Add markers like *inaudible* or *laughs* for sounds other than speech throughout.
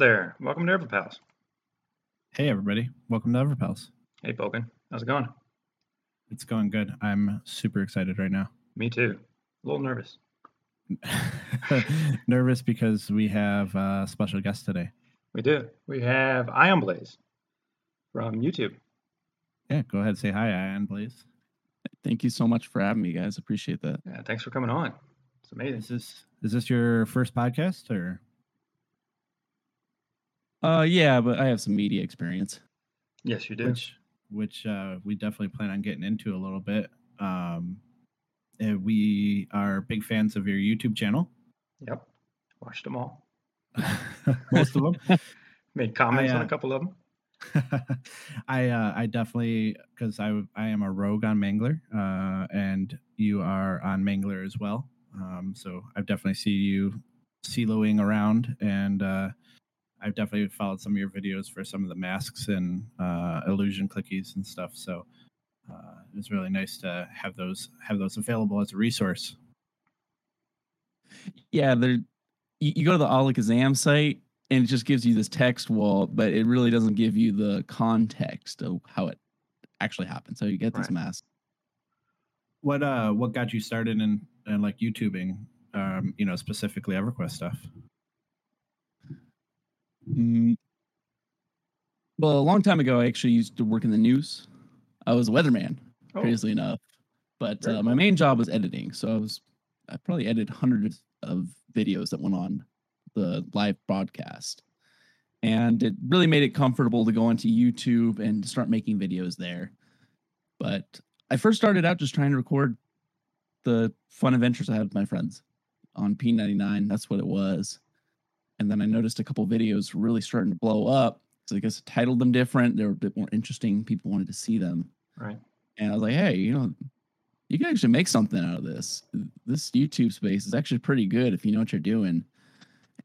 there. Welcome to Everpals. Hey, everybody. Welcome to Everpals. Hey, Bogan. How's it going? It's going good. I'm super excited right now. Me too. A little nervous. *laughs* Nervous because we have a special guest today. We do. We have Ion Blaze from YouTube. Yeah, go ahead. And say hi, Ion Blaze. Thank you so much for having me, guys. Appreciate that. Yeah, thanks for coming on. It's amazing. Is this is this your first podcast or? Uh, yeah, but I have some media experience. Yes, you do. Which which uh, we definitely plan on getting into a little bit. Um, and we are big fans of your YouTube channel. Yep. Watched them all. *laughs* Most of them. *laughs* Made comments I, on uh, a couple of them. *laughs* I uh, I definitely because I I am a rogue on Mangler, uh, and you are on Mangler as well. Um, so I've definitely see you siloing around, and uh, I've definitely followed some of your videos for some of the masks and uh, illusion clickies and stuff. So uh, it was really nice to have those have those available as a resource. Yeah, there. You, you go to the Allakhazam site, and it just gives you this text wall, but it really doesn't give you the context of how it actually happened. So you get this Right. mask. What uh what got you started in, in like YouTubing? Um, you know, specifically EverQuest stuff. Mm. Well, a long time ago, I actually used to work in the news. I was a weatherman, Oh, curiously enough. But uh, my main job was editing, so I was I probably edited hundreds of videos that went on the live broadcast, and it really made it comfortable to go into YouTube and start making videos there. But I first started out just trying to record the fun adventures I had with my friends on P99. That's what it was. And then I noticed a couple videos really starting to blow up. So I guess I titled them different. They were a bit more interesting. People wanted to see them. right. And I was like, hey, you know, you can actually make something out of this. This YouTube space is actually pretty good if you know what you're doing.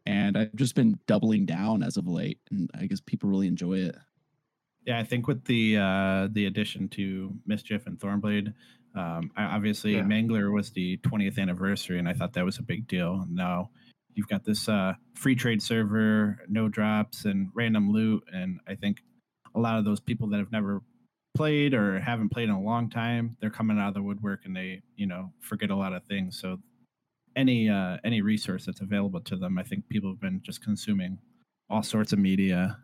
And I've just been doubling down as of late. And I guess people really enjoy it. Yeah, I think with the uh, the addition to Mischief and Thornblade, um, I, obviously Yeah. Mangler was the 20th anniversary, and I thought that was a big deal. Now you've got this uh, free trade server, no drops, and random loot, and I think a lot of those people that have never played or haven't played in a long time, they're coming out of the woodwork and they, you know, forget a lot of things. So any uh, any resource that's available to them, I think people have been just consuming all sorts of media.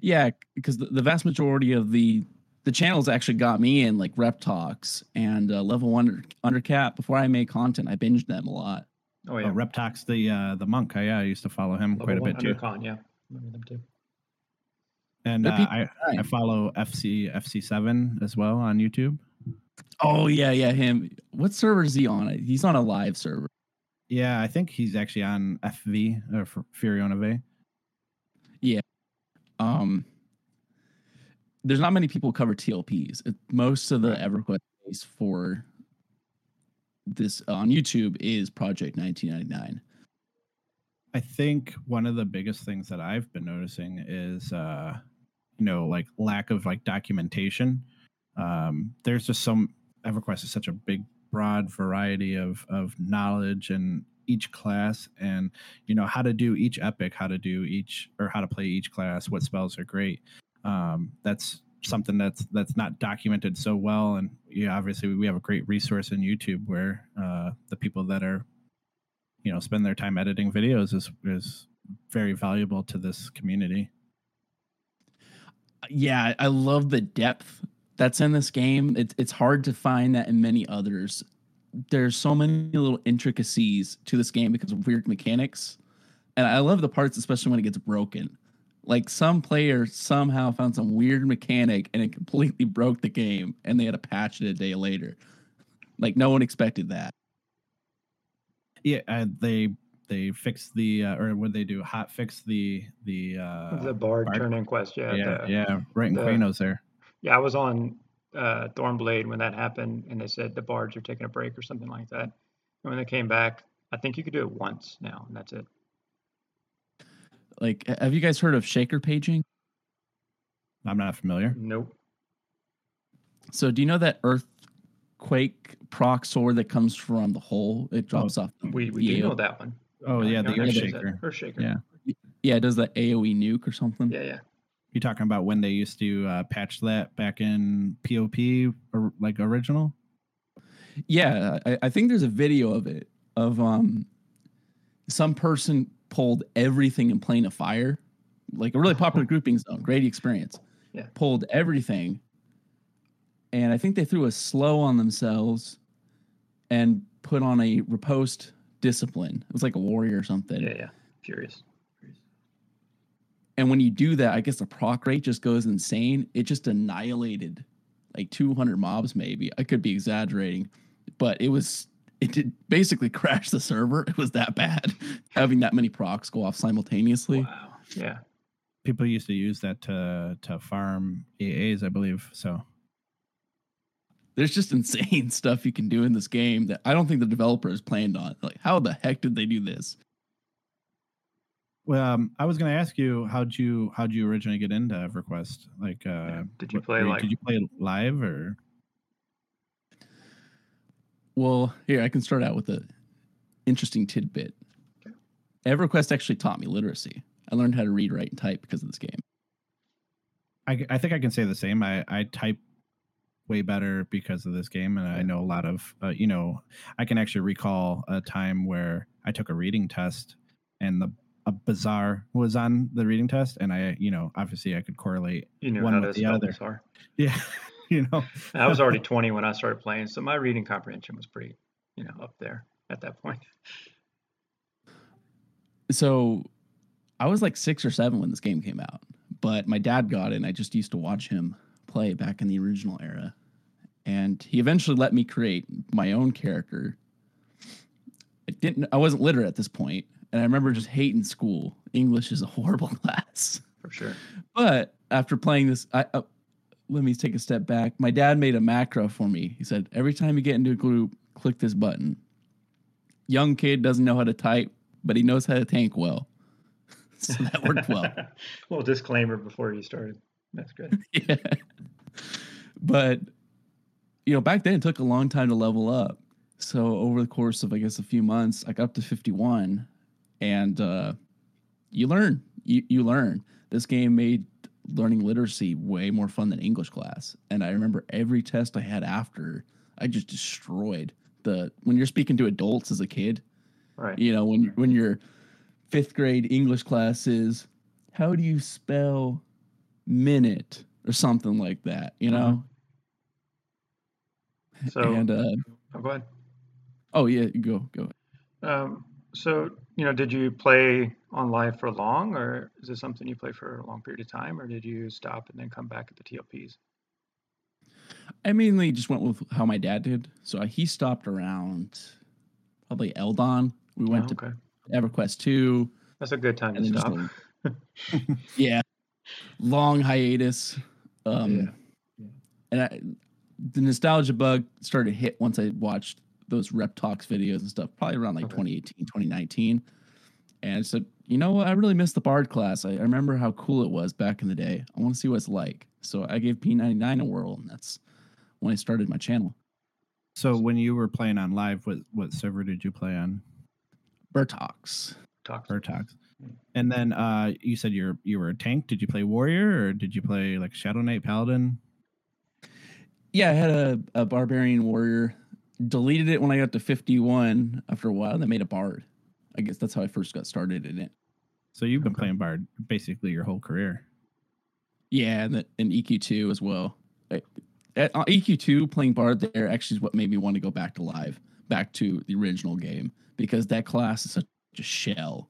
Yeah, because the, vast majority of the the channels actually got me in like Reptox and uh, Level One Under, Undercap. Before I made content, I binged them a lot. Oh, Oh, yeah. Reptox, the uh, the monk. I, yeah, I used to follow him Level quite a bit too. Undercon, yeah. Remember them too. And uh, I I follow FC FC seven as well on YouTube. Oh yeah, yeah, him. What server is he on? He's on a live server. Yeah, I think he's actually on FV or F- Fironia Vie. Um, there's not many people who cover TLPs. It, most of the EverQuest base for this on YouTube is Project 1999. I think one of the biggest things that I've been noticing is, uh, you know, like lack of like documentation. Um, there's just some EverQuest is such a big, broad variety of of knowledge and each class, and you know how to do each epic, how to do each or how to play each class, what spells are great. Um, that's something that's that's not documented so well, and yeah, obviously we have a great resource in YouTube where uh, the people that are you know spend their time editing videos is is very valuable to this community. Yeah, I love the depth that's in this game. It's it's hard to find that in many others. There's so many little intricacies to this game because of weird mechanics. And I love the parts, especially when it gets broken. Like some player somehow found some weird mechanic and it completely *laughs* broke the game and they had to patch it a day later. Like no one expected that. Yeah, uh, they they fixed the uh, or what they do hot fix the the uh the Bard, Bard- turn in quest, yeah. yeah the- yeah right in the- Qeynos there. Yeah, I was on uh, Thornblade when that happened, and they said the bards are taking a break or something like that. And when they came back, I think you could do it once now, and that's it. Like have you guys heard of shaker paging? I'm not familiar. Nope. So do you know that earthquake proc sword that comes from the hole? It drops off. the We we do know that one. Oh I yeah, the Earth Shaker. Earth Shaker. Yeah. Yeah, it does the AOE nuke or something. Yeah, yeah. You talking about when they used to uh, patch that back in POP or like original? Yeah, I, I think there's a video of it of um some person pulled everything in Plane of Fire, like a really popular *laughs* grouping zone, great experience. Yeah. Pulled everything, and I think they threw a slow on themselves and put on a riposte discipline. It was like a warrior or something. Yeah, yeah. Furious. And when you do that, I guess the proc rate just goes insane. It just annihilated like 200 mobs, maybe. I could be exaggerating, but it was it did basically crash the server. It was that bad *laughs* having that many procs go off simultaneously. Wow. Yeah. People used to use that to to farm AAs, I believe. So There's just *laughs* insane stuff you can do in this game that I don't think the developer has planned on. Like, how the heck did they do this? Well, um, I was going to ask you how'd you how'd you originally get into EverQuest? Like, uh, Yeah. Did you play were like Did you play live or? Well, here I can start out with a interesting tidbit. Okay. EverQuest actually taught me literacy. I learned how to read, write, and type because of this game. I I think I can say the same. I I type way better because of this game, and I know a lot of uh, you know. I can actually recall a time where I took a reading test, and the a bazaar was on the reading test, and I you know obviously I could correlate. you knew one how with to the spell other. bizarre? Yeah, *laughs* *laughs* you know. *laughs* I was already 20 when I started playing, so my reading comprehension was pretty, you know, up there at that point. So I was like six or seven when this game came out, but my dad got it, and I just used to watch him play back in the original era. And he eventually let me create my own character. I didn't. I wasn't literate at this point, and I remember just hating school. English is a *laughs* horrible class. For sure. But after playing this, I uh, let me take a step back. My dad made a macro for me. He said, every time you get into a group, click this button. Young kid doesn't know how to type, but he knows how to tank well. *laughs* so that worked well. *laughs* little disclaimer before you started. That's good. *laughs* yeah. But you know, back then it took a long time to level up. So over the course of I guess a few months, I got up to 51 and uh you learn. You you learn. This game made learning literacy way more fun than English class. And I remember every test I had after, I just destroyed the when you're speaking to adults as a kid, Right. you know, when when your fifth grade English class is how do you spell minute or something like that, you know? So, and uh oh, go ahead. oh yeah, go go. Um, so, you know, did you play on live for long, or is this something you play for a long period of time, or did you stop and then come back at the TLPs? I mainly just went with how my dad did. So he stopped around probably LDoN. We went Oh, to. EverQuest 2 That's a good time to stop. like- *laughs* yeah. Long hiatus. Um Yeah. and I, the nostalgia bug started to hit once I watched those Reptox videos and stuff, probably around like Okay. 2018, 2019. And so, you know what? I really missed the Bard class. I, I remember how cool it was back in the day. I want to see what it's like. So I gave P99 a whirl, and that's when I started my channel. So when you were playing on live, what what server did you play on? Bertox. Talk. Vertox. And then uh, you said you're you were a tank. Did you play warrior or did you play like Shadow Knight Paladin? Yeah, I had a, a barbarian warrior. Deleted it when I got to 51 after a while. and They made a bard. I guess that's how I first got started in it. So you've been Okay. playing Bard basically your whole career. Yeah, and, the, and EQ2 as well. I- At, uh, EQ2 playing Bard there actually is what made me want to go back to live, back to the original game because that class is such a shell.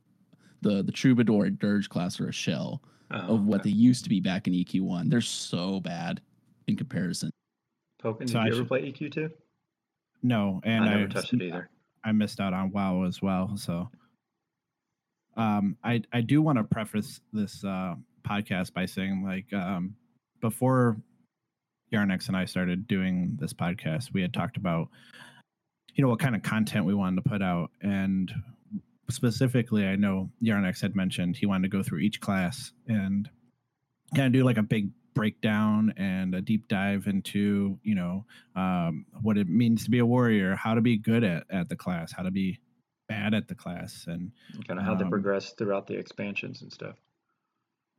The the Troubadour and Dirge class are a shell Oh, of what okay. they used to be back in EQ1. They're so bad in comparison. Token. Did So I you ever should- play EQ2? No, and I I, never touched it either. I missed out on WoW as well. So um I I do want to preface this uh podcast by saying like um before Yarnex and I started doing this podcast, we had talked about you know what kind of content we wanted to put out. And specifically I know Yarnex had mentioned he wanted to go through each class and kind of do like a big breakdown and a deep dive into you know um, what it means to be a warrior how to be good at, at the class how to be bad at the class and kind of how they Um, progress throughout the expansions and stuff.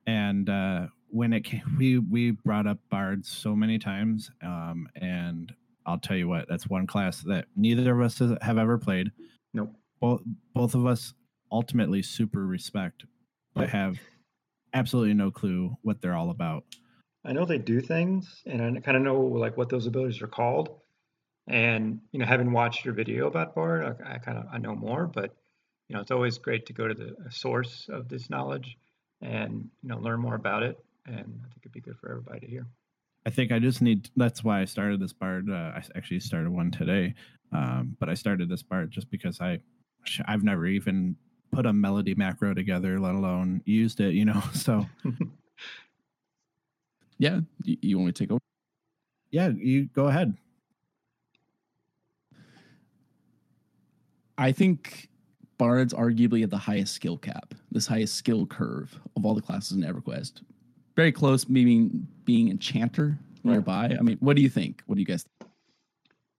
and uh, when it came, we we brought up bards so many times um, and i'll tell you what that's one class that neither of us have ever played Nope. both both of us ultimately super respect but have absolutely no clue what they're all about I know they do things, and I kind of know like what those abilities are called. And you know, having watched your video about Bard, I, I kind of I know more. But you know, it's always great to go to the source of this knowledge and you know learn more about it. And I think it'd be good for everybody to hear. I think I just need. That's why I started this bard. Uh, I actually started one today, um, but I started this bard just because I, I've never even put a melody macro together, let alone used it. You know, *laughs* so *laughs* Yeah, you, you want me to take over? yeah, you go ahead. I think Bard's arguably at the highest skill cap, this highest skill curve of all the classes in EverQuest. Very close, maybe being Enchanter Right. nearby. I mean, what do you think? What do you guys? Think?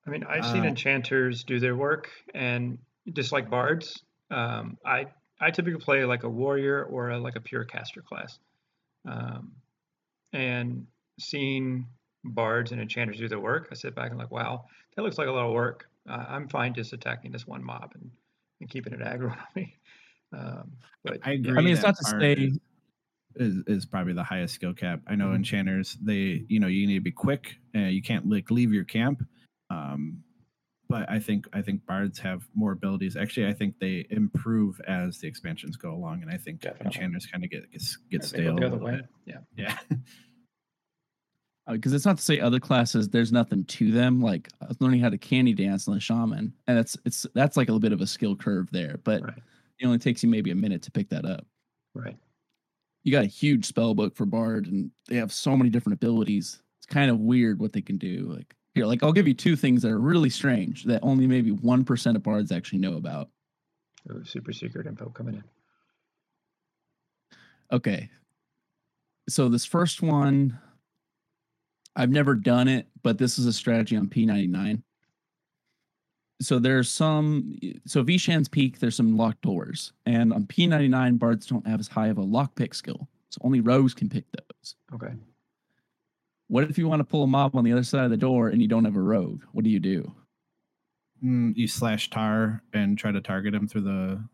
I mean, I've seen Uh, enchanters do their work, and just like bards, um, I I typically play like a warrior or a, like a pure caster class, um, and seeing bards and enchanters do their work, I sit back and like, wow, that looks like a lot of work. Uh, I'm fine just attacking this one mob and, and keeping it aggro *laughs* on me. Um, but I yeah, agree. I mean, it's not to say is, is is probably the highest skill cap. I know Mhm. enchanters. They, you know, you need to be quick. Uh, you can't like leave your camp. Um, but I think I think bards have more abilities. Actually, I think they improve as the expansions go along, and I think Definitely. enchanters kind of get get, get stale. the a other little way. bit. Yeah. Yeah. *laughs* Uh, because it's not to say other classes there's nothing to them. Like I was learning how to canni dance on the shaman, and that's it's that's like a little bit of a skill curve there, but Right. it only takes you maybe a minute to pick that up. Right. You got a huge spell book for Bard, and they have so many different abilities. It's kind of weird what they can do. Like here, like I'll give you two things that are really strange that only maybe one percent of Bards actually know about. Super secret info coming in. Okay. So this first one, I've never done it, but this is a strategy on P99. So there's some, so Veeshan's Peak, there's some locked doors. And on P99, bards don't have as high of a lockpick skill. So only rogues can pick those. Okay. What if you want to pull a mob on the other side of the door and you don't have a rogue? What do you do? Mm, you slash tar and try to target him through the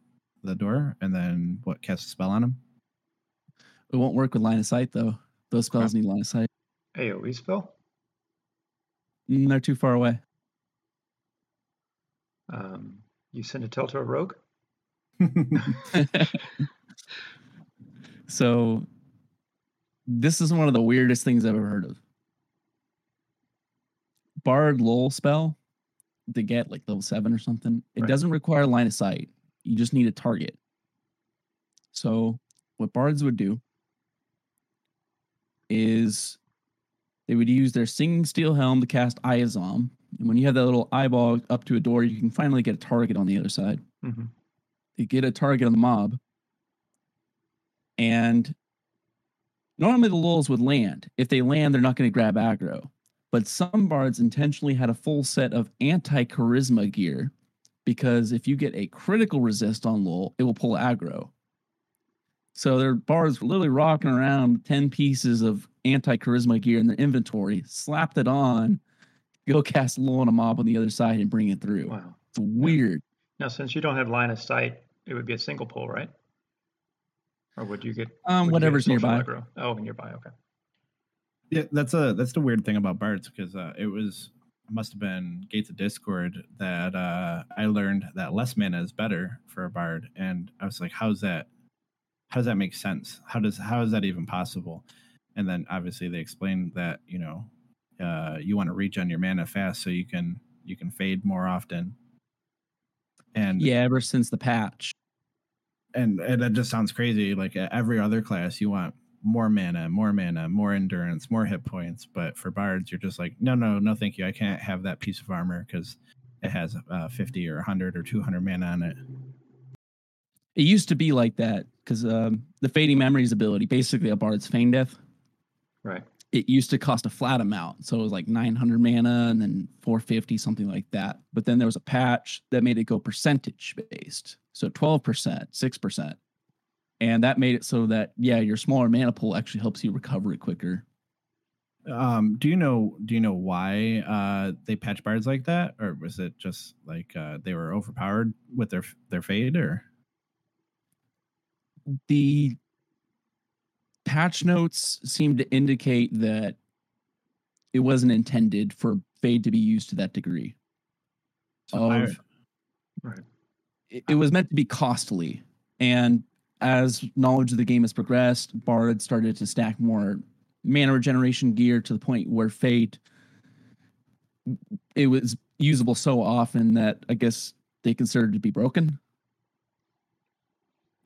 the door, and then what? Cast a spell on him. It won't work with line of sight though. Those spells need line of sight. AoE spell. Mm, they're too far away. Um, you send a tell to a rogue. *laughs* *laughs* so this is one of the weirdest things I've ever heard of. Bard lull spell to get like level seven or something. It Right. doesn't require line of sight. You just need a target. So what bards would do is they would use their singing steel helm to cast Eye of Zomm. And when you have that little eyeball up to a door, you can finally get a target on the other side hmm they get a target on the mob. And normally the lulls would land. If they land, they're not going to grab aggro. But some bards intentionally had a full set of anti charisma gear because if you get a critical resist on lull, it will pull aggro. So their bards were literally rocking around 10 pieces of anti charisma gear in their inventory, slapped it on, go cast lull on a mob on the other side and bring it through. Wow. It's weird. Now, since you don't have line of sight, it would be a single pull, right? Or would you get Um, would you get whatever's nearby. aggro? Oh, nearby. Okay. Yeah, that's a that's the weird thing about bards because uh, it was must have been Gates of Discord that uh, I learned that less mana is better for a bard, and I was like, how's that? How does that make sense? How does how is that even possible? And then obviously they explain that you know uh, you want to reach on your mana fast so you can you can fade more often. And Yeah, ever since the patch. and, and that just sounds crazy. Like every other class, you want more mana, more mana, more endurance, more hit points. But for bards, you're just like, no, no, no, thank you. I can't have that piece of armor because it has uh, 50 or 100 or 200 mana on it. It used to be like that because um, the fading memories ability, basically a bard's feign death. Right. it used to cost a flat amount. So it was like 900 mana and then 450, something like that. But then there was a patch that made it go percentage based. So 12%, 6%. And that made it so that, yeah, your smaller mana pool actually helps you recover it quicker. Um, do you know do you know why uh they patch bards like that? Or was it just like uh they were overpowered with their their fade or The patch notes seem to indicate that it wasn't intended for fade to be used to that degree. So I- Right. it, it was meant to be costly and as knowledge of the game has progressed bard started to stack more mana regeneration gear to the point where fate it was usable so often that i guess they considered it to be broken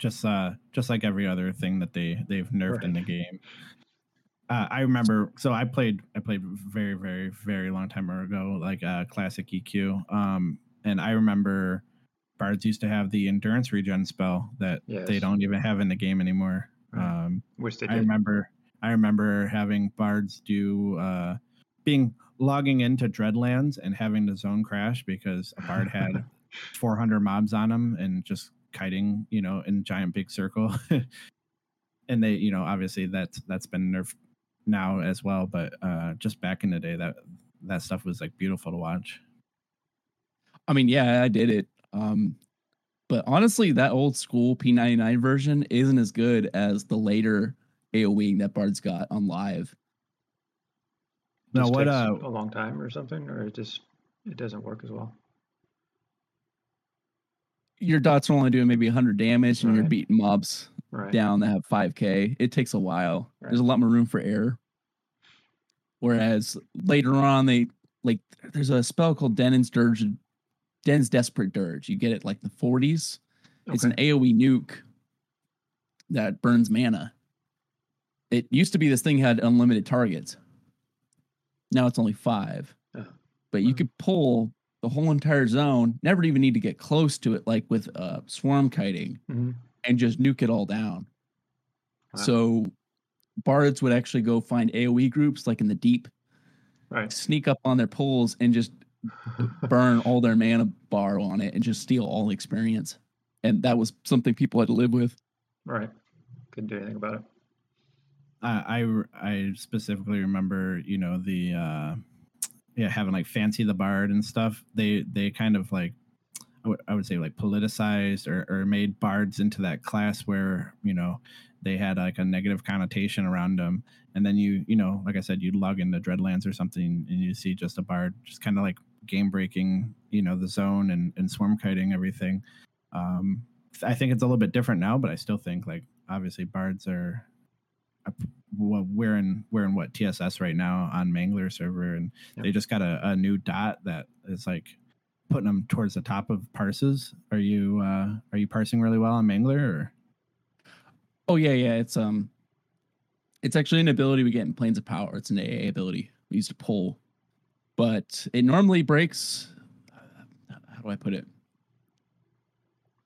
just uh just like every other thing that they they've nerfed in the game. Uh, i remember so i played i played very very very long time ago like uh classic eq um and i remember bards used to have the endurance regen spell that they don't even have in the game anymore. Right. um Which they I remember I remember having bards do uh being logging into Dreadlands and having the zone crash because a bard had *laughs* 400 mobs on him and just kiting, you know, in giant big circle. *laughs* and they, you know, obviously that's that's been nerfed now as well, but uh just back in the day that that stuff was like beautiful to watch. i mean yeah i did it um but honestly that old school p99 version isn't as good as the later aoe that bard's got on live Now what takes uh a long time or something, or it just it doesn't work as well. Your dots are only doing maybe 100 damage and you're beating mobs Right. down that have 5k it takes a while. Right. there's a lot more room for error. Whereas later on they like there's a spell called denon's dirge den's desperate dirge. You get it like the 40s it's an aoe nuke that burns mana. It used to be this thing had unlimited targets. Now it's only five. Oh. but you could pull the whole entire zone never even need to get close to it like with uh swarm kiting Mhm. and just nuke it all down Wow. so bards would actually go find AoE groups like in the deep, Right. sneak up on their poles and just *laughs* burn all their mana bar on it and just steal all the experience. And that was something people had to live with. right. Couldn't do anything about it. I I specifically remember, you know, the uh yeah, having like Fansy the bard and stuff. They they kind of like I would- I would say like politicized or, or made bards into that class where you know they had like a negative connotation around them and then you you know like i said you'd log into dreadlands or something and you see just a bard just kind of like game breaking you know the zone and, and swarm kiting everything um i think it's a little bit different now but i still think like obviously bards are well, we're in we're in what tss right now on mangler server and Yep. they just got a, a new dot that is like putting them towards the top of parses are you uh are you parsing really well on mangler or Oh yeah, yeah. It's um it's actually an ability we get in Planes of Power. It's an AA ability we used to pull. But it normally breaks how do I put it?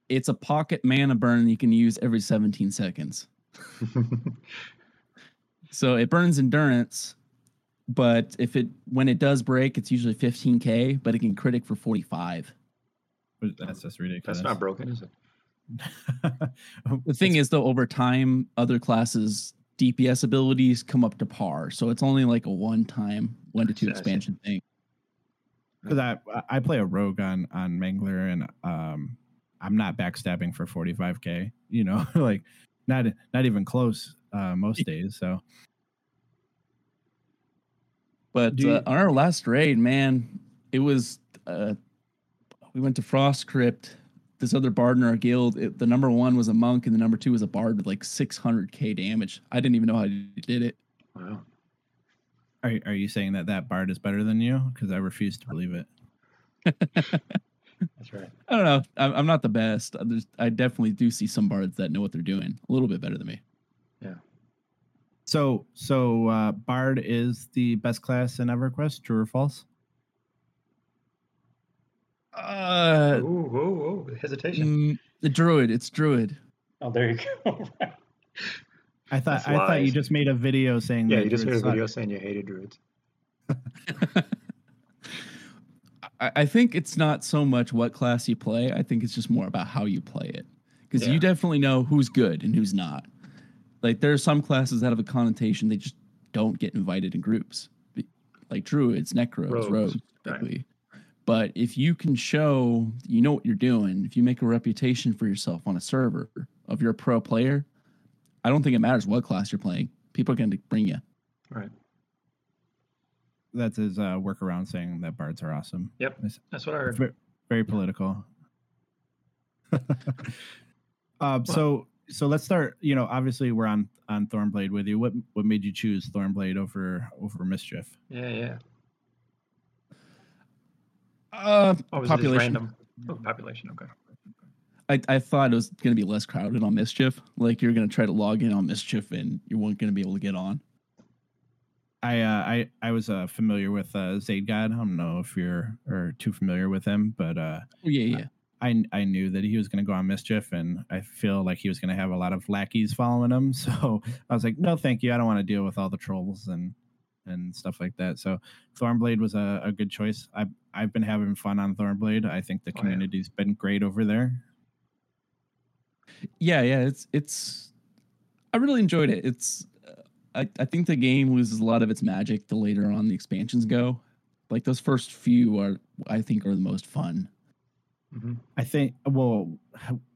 It's a pocket mana burn you can use every 17 seconds. *laughs* So it burns endurance, but if it when it does break, it's usually 15k, but it can critic for 45. that's just ridiculous That's not broken, is it? *laughs* The thing is though, over time, other classes DPS abilities come up to par. So it's only like a one time, one to two expansion thing. because I I play a rogue on on Mangler and um I'm not backstabbing for 45k. You know, *laughs* like not not even close uh, most days. So But Do you- uh, on our last raid, man, it was uh, we went to Frost Crypt. This other bard in our guild, it, the number one was a monk, and the number two was a bard with like 600k damage. I didn't even know how he did it. Wow. are are you saying that that bard is better than you? Because I refuse to believe it. That's right. I don't know. I'm, I'm not the best. There's, I definitely do see some bards that know what they're doing a little bit better than me. So so uh, bard is the best class in EverQuest. True or false? Uh, Ooh, whoa, whoa, hesitation. mm, the druid. It's druid. Oh, there you *laughs* go. Right. I thought That's I thought you just made a video saying Yeah, that you just made a druids suck. video saying you hated druids. *laughs* I, I think it's not so much what class you play. I think it's just more about how you play it. Because Yeah. you definitely know who's good and who's not. Like there are some classes that have a connotation they just don't get invited in groups. Like druids, necros, Rogues, rogues, right. But if you can show you know what you're doing, if you make a reputation for yourself on a server of you're a pro player, I don't think it matters what class you're playing. People are going to bring you. Right. That's his uh, workaround saying that bards are awesome. Yep. It's That's what I heard. ve- very political. *laughs* um, so so let's start. You know, obviously we're on on Thornblade with you. What what made you choose Thornblade over over Mischief? Yeah, yeah. Uh, Oh, was it just population. random? Oh, population. Okay. I, I thought it was going to be less crowded on Mischief. Like you're going to try to log in on Mischief and you weren't going to be able to get on. I uh, I I was uh, familiar with uh, Zaid God. I don't know if you're or too familiar with him, but uh, Oh, yeah, yeah. I I knew that he was going to go on mischief, and I feel like he was going to have a lot of lackeys following him. *laughs* So I was like, no, thank you. I don't want to deal with all the trolls and and stuff like that. So Thornblade was a, a good choice. I've I've been having fun on Thornblade. I think the Oh, yeah. community's been great over there. Yeah, yeah. It's, it's, I really enjoyed it. It's, uh, I, I think the game loses a lot of its magic the later on the expansions go. Like those first few are, I think, are the most fun. Hmm I think well,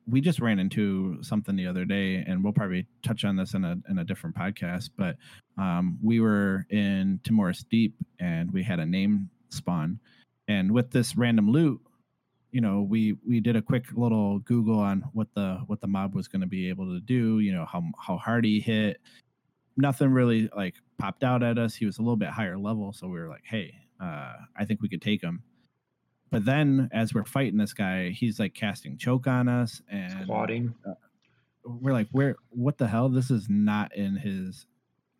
we just ran into something the other day, and we'll probably touch on this in a in a different podcast. But um, we were in Timorous Deep, and we had a name spawn, and with this random loot, you know, we we did a quick little Google on what the what the mob was going to be able to do. You know how how hard he hit. Nothing really like popped out at us. He was a little bit higher level, so we were like, hey, uh, I think we could take him. But then as we're fighting this guy, he's like casting choke on us and Squatting. we're like, where what the hell? This is not in his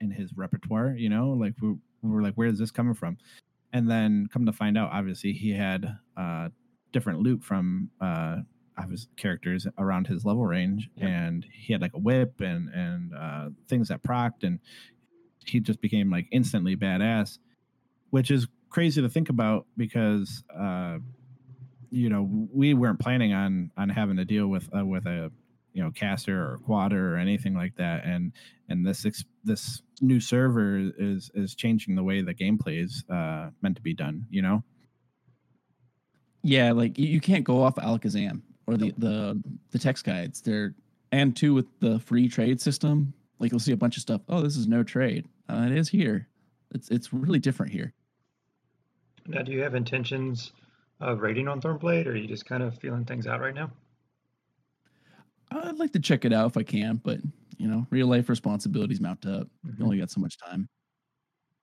in his repertoire, you know? Like we're, we're like, where is this coming from? And then come to find out, obviously he had uh different loot from uh his characters around his level range Yep. and he had like a whip and and uh things that procced and he just became like instantly badass which is crazy to think about because uh you know we weren't planning on on having to deal with uh, with a you know caster or quader or anything like that and and this ex- this new server is is changing the way the gameplay is uh meant to be done you know Yeah, like you, can't go off Allakhazam or the, the the text guides. They're and two with the free trade system. Like you'll see a bunch of stuff. Oh, this is no trade. Uh, it is here. It's it's really different here. Now, do you have intentions of raiding on Thornblade, or are you just kind of feeling things out right now? I'd like to check it out if I can, but you know, real life responsibilities mount up. You only got so much time.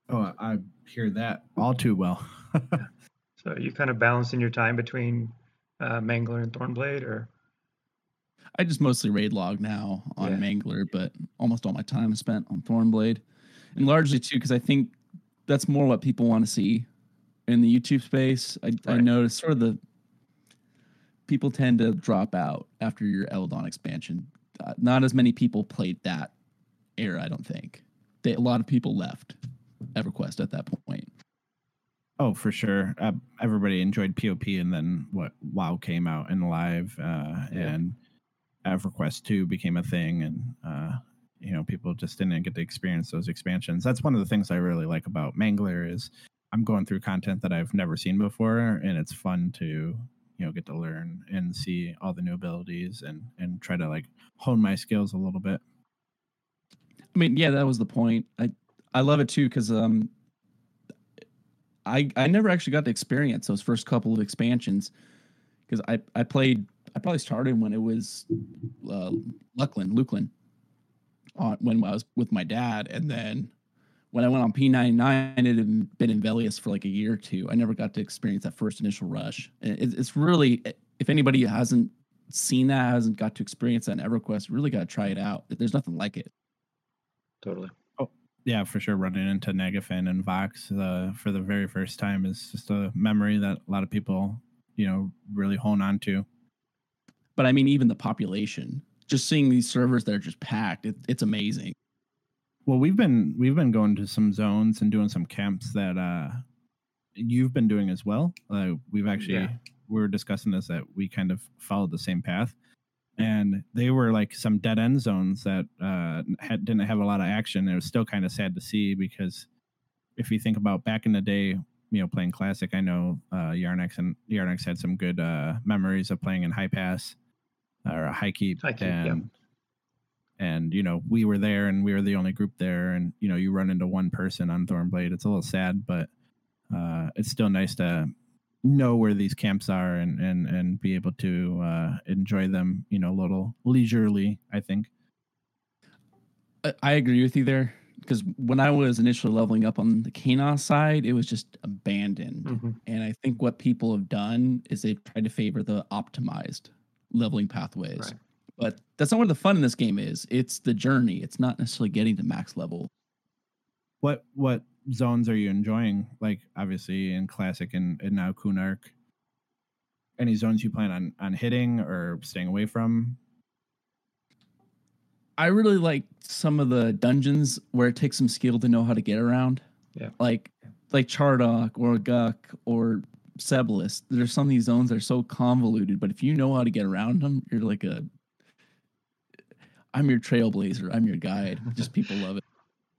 oh i hear that all too well *laughs* So are you kind of balancing your time between uh, Mangler and Thornblade, or I just mostly raid log now on Yeah. Mangler, but almost all my time is spent on Thornblade, and largely too because I think that's more what people want to see in the YouTube space. I, I noticed sort of the people tend to drop out after your LDoN expansion. Uh, not as many people played that era, I don't think. They, a lot of people left EverQuest at that point. Oh, for sure. Uh, everybody enjoyed POP, and then what? WoW came out in live, uh, Yeah. and EverQuest two became a thing, and uh, you know people just didn't get to experience those expansions. That's one of the things I really like about Mangler is I'm going through content that I've never seen before, and it's fun to you know get to learn and see all the new abilities and and try to like hone my skills a little bit. I mean, yeah, that was the point. I I love it too because um, I I never actually got to experience those first couple of expansions because I I played I probably started when it was uh, Luclin Luclin on when I was with my dad, and then when I went on P ninety nine, it had been in Velious for like a year or two. I never got to experience that first initial rush. It's really if anybody hasn't seen that hasn't got to experience that in EverQuest, really got to try it out. There's nothing like it. totally? Oh, yeah, for sure. Running into Nagafen and Vox uh, for the very first time is just a memory that a lot of people, you know, really hone on to. but I mean, even the population, just seeing these servers that are just packed, it, it's amazing. Well, we've been we've been going to some zones and doing some camps that uh you've been doing as well. Uh, we've actually Yeah. we were discussing this that we kind of followed the same path, and they were like some dead end zones that uh had, didn't have a lot of action. It was still kind of sad to see because if you think about back in the day, you know, playing classic, I know uh Yarnex and Yarnex had some good uh memories of playing in high pass or high keep, High keep, yeah. and and you know we were there and we were the only group there and you know you run into one person on thornblade it's a little sad but uh it's still nice to know where these camps are and and and be able to uh enjoy them you know a little leisurely i think I, I agree with you there because when I was initially leveling up on the Qeynos side, it was just abandoned. Mhm. And I think what people have done is they've tried to favor the optimized leveling pathways. Right. But that's not where the fun in this game is. It's the journey. It's not necessarily getting to max level. what what zones are you enjoying like obviously in classic and, and now kunark any zones you plan on on hitting or staying away from I really like some of the dungeons where it takes some skill to know how to get around. Yeah. Like like Chardok or Guk or Sebilis. There's some of these zones that are so convoluted, but if you know how to get around them, you're like a I'm your trailblazer. I'm your guide. Just people love it.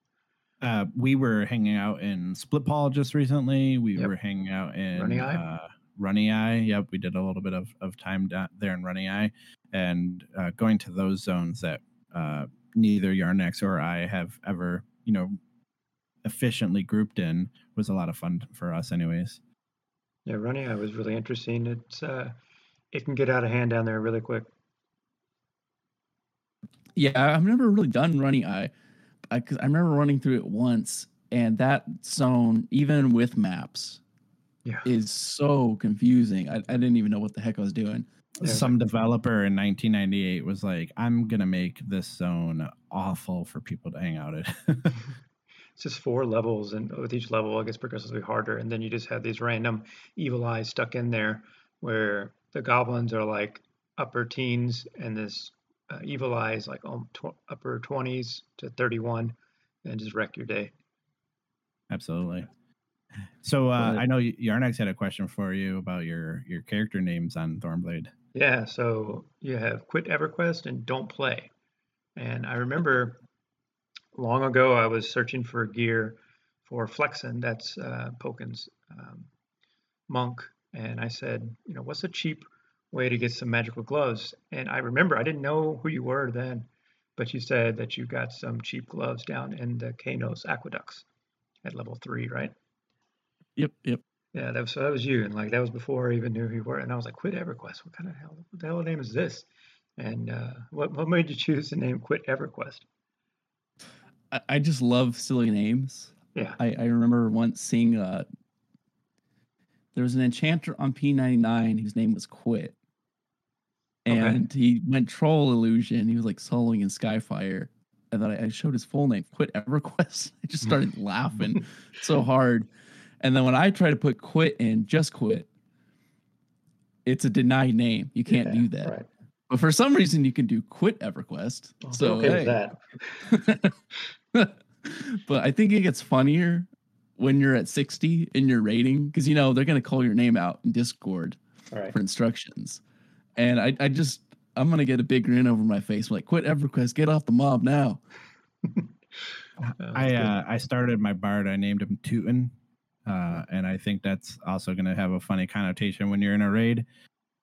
*laughs* uh, we were hanging out in Splitpaw just recently. We Yep. were hanging out in Runny Eye? Uh, Runny Eye. Yep, we did a little bit of, of time down there in Runny Eye, and uh, going to those zones that uh, neither Yarnex or I have ever, you know, efficiently grouped in was a lot of fun for us, anyways. Yeah, Runnyeye was really interesting. It's uh, it can get out of hand down there really quick. Yeah, I've never really done running eye. I, 'cause I remember running through it once, and that zone, even with maps, Yeah. is so confusing. I, I didn't even know what the heck I was doing. Some developer in 1998 was like, "I'm gonna make this zone awful for people to hang out at." *laughs* It's just four levels, and with each level, it gets progressively harder. And then you just have these random evil eyes stuck in there, where the goblins are like upper teens, and this uh, evil eyes like um, tw- upper twenties to thirty-one, and just wreck your day. Absolutely. So uh, I know Yarnex had a question for you about your your character names on Thornblade. Yeah, so you have quit EverQuest and don't play. And I remember long ago I was searching for gear for Flexen, that's uh, Pokin's um, monk, and I said, you know, what's a cheap way to get some magical gloves? And I remember I didn't know who you were then, but you said that you got some cheap gloves down in the Qeynos aqueducts at level three, right? Yep, yep. Yeah, that was so that was you, and like that was before I even knew who you were. And I was like, "Quit EverQuest? What kind of hell? What the hell name is this?" And uh, what what made you choose the name Quit EverQuest? I, I just love silly names. Yeah, I, I remember once seeing uh there was an enchanter on P99 whose name was Quit. Okay. And he went troll illusion. He was like soloing in Skyfire. And then I, showed his full name, Quit EverQuest. *laughs* I just started laughing *laughs* so hard. And then when I try to put quit in, just quit, it's a denied name. You can't Yeah, do that. Right. But for some reason, you can do quit EverQuest. Well, so okay with hey. that. *laughs* but I think it gets funnier when you're at 60 in your rating because you know they're gonna call your name out in Discord All right. for instructions. And I, I just I'm gonna get a big grin over my face, like quit EverQuest, get off the mob now. I uh, I started my bard. I named him Tootin, uh, and I think that's also going to have a funny connotation when you're in a raid.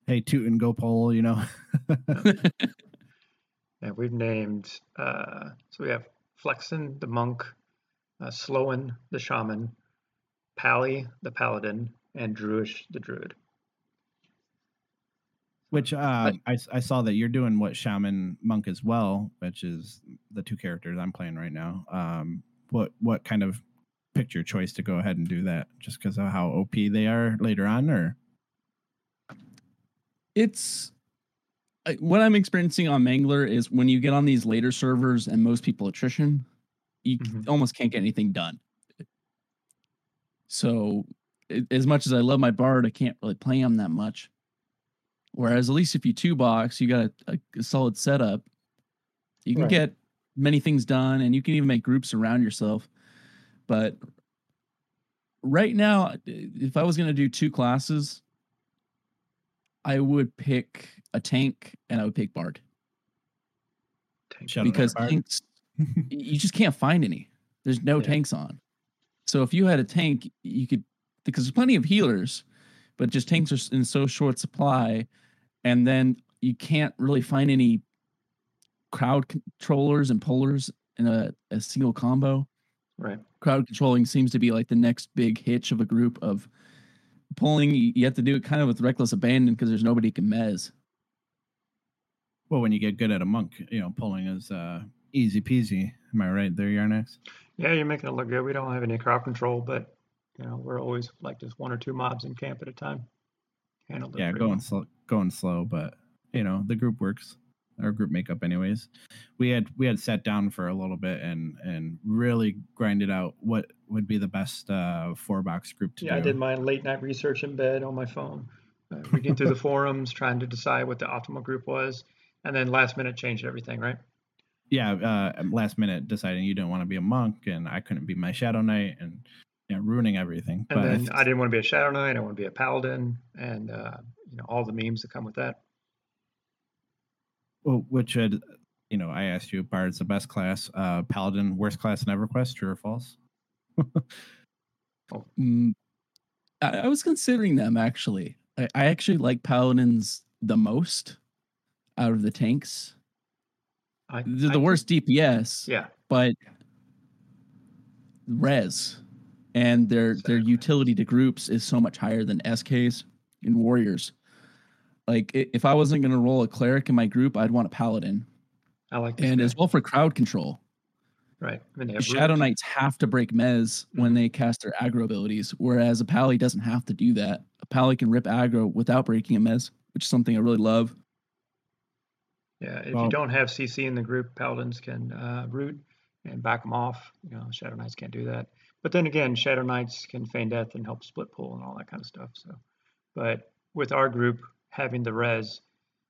Hey, Tootin, go pull. You know. *laughs* Yeah, we've named uh, so we have Flexen the monk, uh, Sloan the shaman, Pally the paladin, and Druish the druid. Which uh, I, I saw that you're doing what shaman monk as well, which is the two characters I'm playing right now. Um, what what kind of picked your choice to go ahead and do that? Just because of how OP they are later on, or It's what I'm experiencing on Mangler is when you get on these later servers and most people attrition, you c- Mhm. almost can't get anything done. So, a- as much as I love my bard, I can't really play him that much. Whereas, at least if you two box, you got a, a, a solid setup. You can Right. get many things done, and you can even make groups around yourself. But right now, if I was going to do two classes, I would pick a tank and I would pick Bard Tank. Shadow Knight because Bard. tanks you just can't find any. There's no Yeah. tanks on. So if you had a tank, you could because there's plenty of healers, but just tanks are in so short supply, and then you can't really find any crowd controllers and pullers in a, a single combo. Right. Crowd controlling seems to be like the next big hitch of a group of pulling. You you have to do it kind of with reckless abandon because there's nobody can mez. Well, when you get good at a monk, you know, pulling is uh, easy peasy. Am I right there, Yarnex? Yeah, you're making it look good. We don't have any crowd control, but you know, we're always like just one or two mobs in camp at a time. Handled Yeah, going well. slow, going slow, but you know, the group works. Our group makeup, anyways. We had we had sat down for a little bit and and really grinded out what would be the best uh, four box group to do. Yeah, I did my late night research in bed on my phone, uh, reading through the *laughs* forums, trying to decide what the optimal group was, and then last minute changed everything. Right? Yeah, uh, last minute deciding you didn't want to be a monk and I couldn't be my shadow knight and you know, ruining everything. And but I then th- I didn't want to be a shadow knight. I want to be a paladin, and uh, you know all the memes that come with that. well, which had you know, I asked you, Bard's the best class, uh, Paladin worst class in EverQuest, true or false? *laughs* Mm, I, I was considering them actually. I, I actually like paladins the most out of the tanks. I, They're I the think- worst DPS, Yeah, but res and their their utility to groups is so much higher than SKs and warriors. Like if I wasn't going to roll a cleric in my group, I'd want a paladin, I like and guy. as well for crowd control. right. I mean, they The have Shadow. Knights have to break mez when Mhm. they cast their aggro abilities, whereas a pally doesn't have to do that. A pally can rip aggro without breaking a mez, which is something I really love. Yeah, if Well- you don't have CC in the group, paladins can uh, root and back them off. You know, Shadow Knights can't do that. But then again, Shadow Knights can feign death and help split pull and all that kind of stuff. So, but with our group having the res,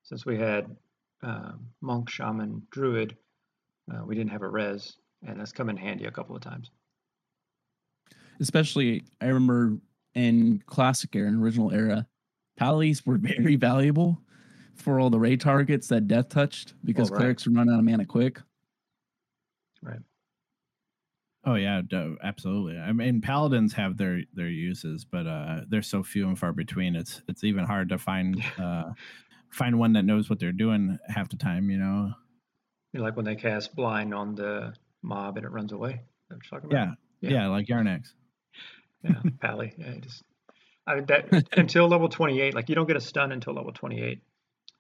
since we had um, monk, shaman, druid, uh, we didn't have a res, and that's come in handy a couple of times. Especially, I remember in classic era and original era, pallies were *laughs* very valuable for all the ray targets that death touched because right. clerics run out of mana quick. Right. Oh yeah, d- absolutely. I mean, paladins have their their uses, but uh, they're so few and far between. It's it's even hard to find *laughs* uh, find one that knows what they're doing half the time. You know. You like when they cast blind on the mob and it runs away. That's talking about? Yeah, Yeah. yeah, like Yarnex. yeah, Pally. Yeah, just I mean, that *laughs* until level 28. Like you don't get a stun until level 28.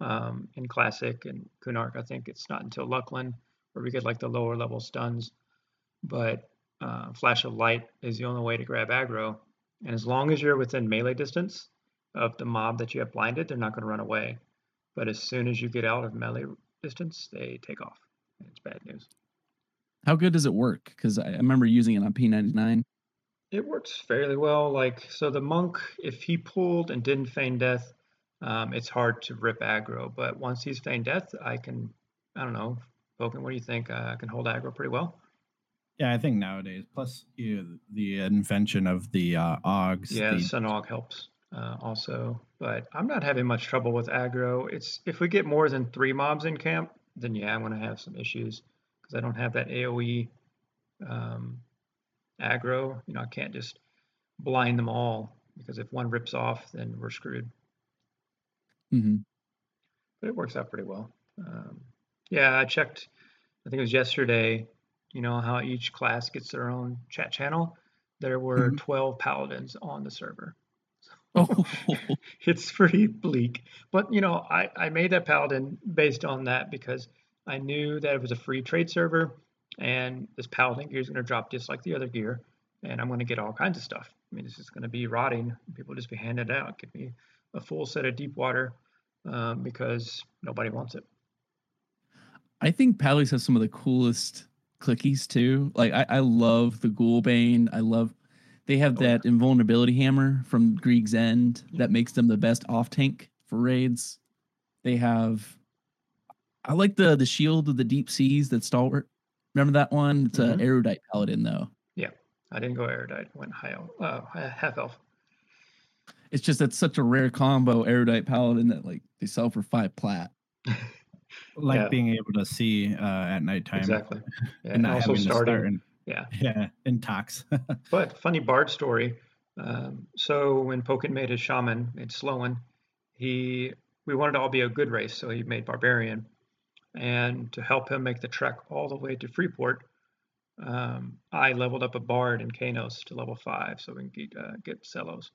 Um, in Classic and Kunark, I think it's not until Luclin where we get like the lower level stuns. But uh, Flash of Light is the only way to grab aggro, and as long as you're within melee distance of the mob that you have blinded, they're not going to run away. But as soon as you get out of melee distance, they take off. And it's bad news. How good does it work? Because I, I remember using it on P99. It works fairly well. Like so, the monk, if he pulled and didn't feign death, um, it's hard to rip aggro. But once he's feigned death, I can, I don't know, Vulcan, what do you think? Uh, I can hold aggro pretty well. Yeah, I think nowadays. Plus, you, the invention of the uh, Augs. Yeah, the- Sunog helps uh, also, but I'm not having much trouble with aggro. It's if we get more than three mobs in camp, then yeah, I'm going to have some issues because I don't have that AOE um, aggro. You know, I can't just blind them all because if one rips off, then we're screwed. Hmm But it works out pretty well. Um, yeah, I checked. I think it was yesterday. You know how each class gets their own chat channel. There were Mhm. 12 paladins on the server. *laughs* Oh, *laughs* it's pretty bleak. But you know, I, I made that paladin based on that because I knew that it was a free trade server and this paladin gear is going to drop just like the other gear and I'm going to get all kinds of stuff. I mean, this is going to be rotting. People just be handed out. Give me a full set of deep water um, because nobody wants it. I think Pallies have some of the coolest clickies too. Like I, I love the Ghoulbane. I love they have Oh, that invulnerability hammer from Grieg's End that makes them the best off tank for raids. They have I like the the shield of the deep seas that stalwart Remember that one? It's Mhm. an erudite paladin though. Yeah, I didn't go erudite. I went high elf, uh, half elf. It's just that's such a rare combo erudite paladin that like they sell for five plat. *laughs* like Yeah. being able to see uh, at nighttime Exactly. *laughs* Yeah, and and not also starting. start in, Yeah. *laughs* yeah in tox. But funny bard story. Um, so when Pokin made his shaman, made Sloan, he we wanted to all be a good race, so he made barbarian. And to help him make the trek all the way to Freeport, um, I leveled up a bard in Qeynos to level five, so we can get, uh, get Selo's.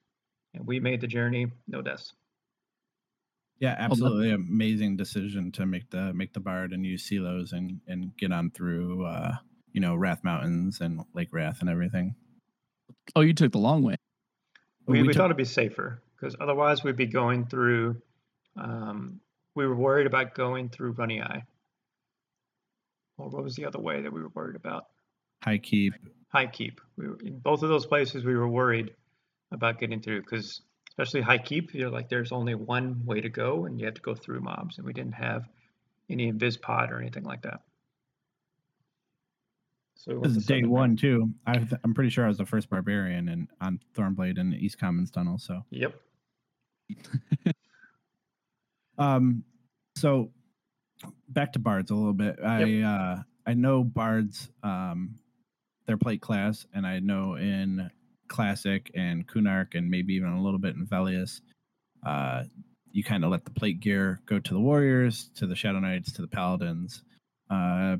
And we made the journey, no deaths. yeah, absolutely amazing decision to make the make the bard and use Selo's and and get on through uh, you know Rathe Mountains and Lake Rathe and everything. Oh, you took the long way. We, we, took- thought it'd be safer because otherwise we'd be going through. Um, we were worried about going through Runnyeye. Or what was the other way that we were worried about? High Keep. High Keep. We were, in both of those places we were worried about getting through because especially High Keep, you're like there's only one way to go and you have to go through mobs and we didn't have any invis pod or anything like that. So This is day one too. I, I'm pretty sure I was the first barbarian and on Thornblade and East Commons Tunnel. So Yep. *laughs* Um, so back to bards a little bit. I uh, I know bards, um, their plate class, and I know in classic and Kunark, and maybe even a little bit in Velious, uh, you kind of let the plate gear go to the warriors, to the Shadow Knights, to the paladins. Uh,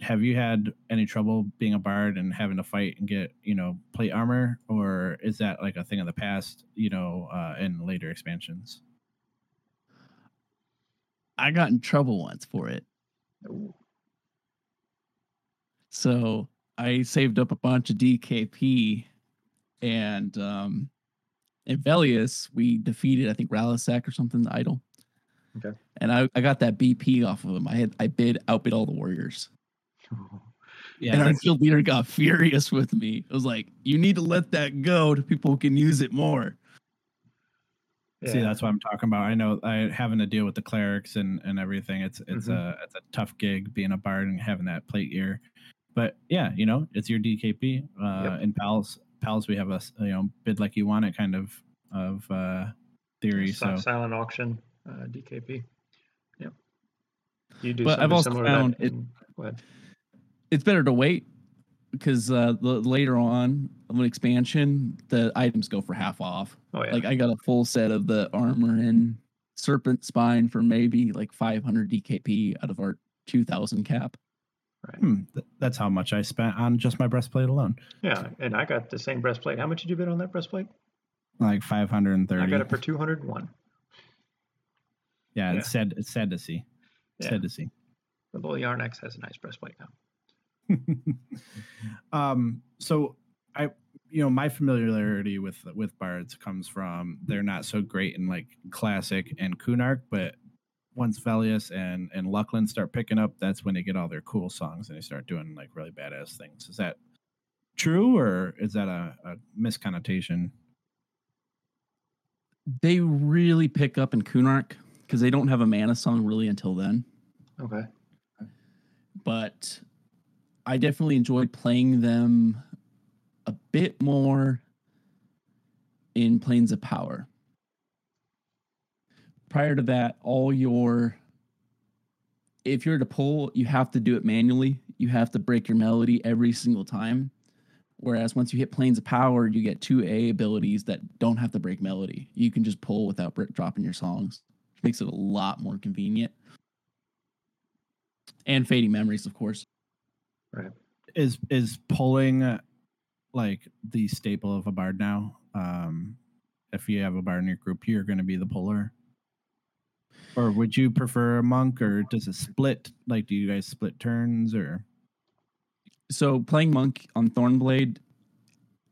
have you had any trouble being a bard and having to fight and get you know plate armor, or is that like a thing of the past? You know, uh, in later expansions. I got in trouble once for it. So I saved up a bunch of DKP and um in Velious we defeated I think Ralisek or something, the idol. Okay. And I, I got that BP off of him. I had I bid outbid all the warriors. *laughs* Yeah, and our that's- guild leader got furious with me. It was like, you need to let that go to people who can use it more. See, that's what I'm talking about. I know I having to deal with the clerics and and everything. It's it's Mhm. a it's a tough gig being a bard and having that plate gear. But yeah, you know, it's your DKP. Uh Yep. in pals pals we have a you know bid like you want it kind of of uh theory. So silent auction, uh, DKP. Yeah, You do But I've also similar to that found it-. It's better to wait because uh, the, later on of an expansion, the items go for half off. Oh yeah. Like I got a full set of the armor and serpent spine for maybe like 500 DKP out of our 2000 cap. Right. hmm, th- that's how much I spent on just my breastplate alone. Yeah, and I got the same breastplate. How much did you bid on that breastplate? Like 530. I got it for two hundred and one. yeah, yeah. it's sad. It's sad to see. Yeah. Sad to see. The little Yarnex has a nice breastplate now. *laughs* um so i you know my familiarity with with bards comes from they're not so great in like classic and kunark but once Velious and and Luclin start picking up that's when they get all their cool songs and they start doing like really badass things is that true or is that a, a misconnotation They really pick up in Kunark because they don't have a mana song really until then. Okay. but I definitely enjoyed playing them a bit more in Planes of Power. Prior to that, all your if you're to pull, you have to do it manually. You have to break your melody every single time. Whereas once you hit Planes of Power, you get two A abilities that don't have to break melody. You can just pull without br- dropping your songs, which makes it a lot more convenient. And fading memories, of course. Right. Is is pulling like the staple of a bard now um if you have a bard in your group you're going to be the puller or would you prefer a monk or does it split like do you guys split turns or so playing monk on Thornblade,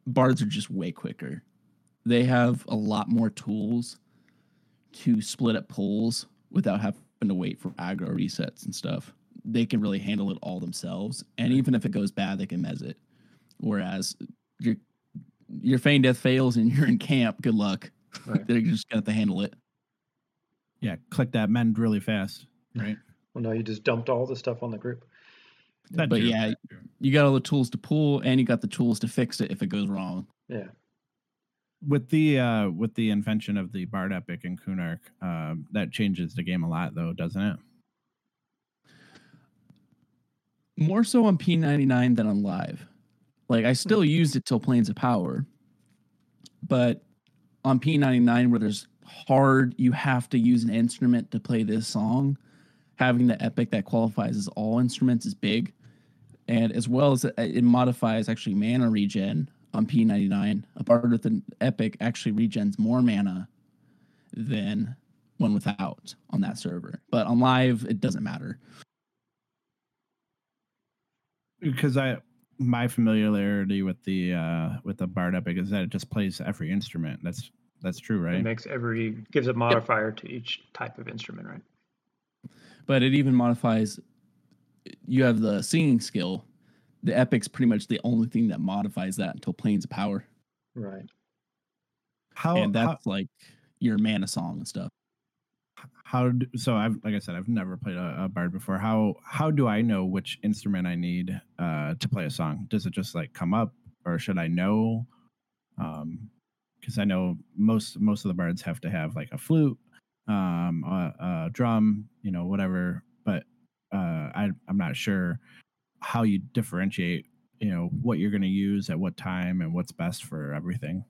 bards are just way quicker. They have a lot more tools to split up pulls without having to wait for aggro resets and stuff. They can really handle it all themselves, and even if it goes bad, they can mez it. Whereas your your feign death fails and you're in camp, good luck. Right. *laughs* They're just gonna have to handle it. Yeah click that mend really fast right Well, no, you just dumped all the stuff on the group. That but too, yeah, you got all the tools to pull, and you got the tools to fix it if it goes wrong. Yeah. with the uh with the invention of the Bard Epic and Kunark, um, that changes the game a lot, though, doesn't it? More so on P99 than on live. Like I still used it till Planes of Power, but on P99 where there's hard, you have to use an instrument to play this song. Having the epic that qualifies as all instruments is big, and as well as it, it modifies actually mana regen on P99. A bard with an epic actually regens more mana than one without on that server. But on live, it doesn't matter. Because I my familiarity with the uh with the Bard Epic is that it just plays every instrument. That's that's true, It right? makes every gives a modifier to each type of instrument, right? but it even modifies you have the singing skill the epic's pretty much the only thing that modifies that until planes of power Right. How and how, that's like your mana song and stuff how do, so I've like I said I've never played a, a bard before. How how do I know which instrument I need uh to play a song? Does it just like come up or should I know? Um because I know most most of the bards have to have like a flute, um a, a drum, you know, whatever, but uh I I'm not sure how you differentiate, you know, what you're going to use at what time and what's best for everything.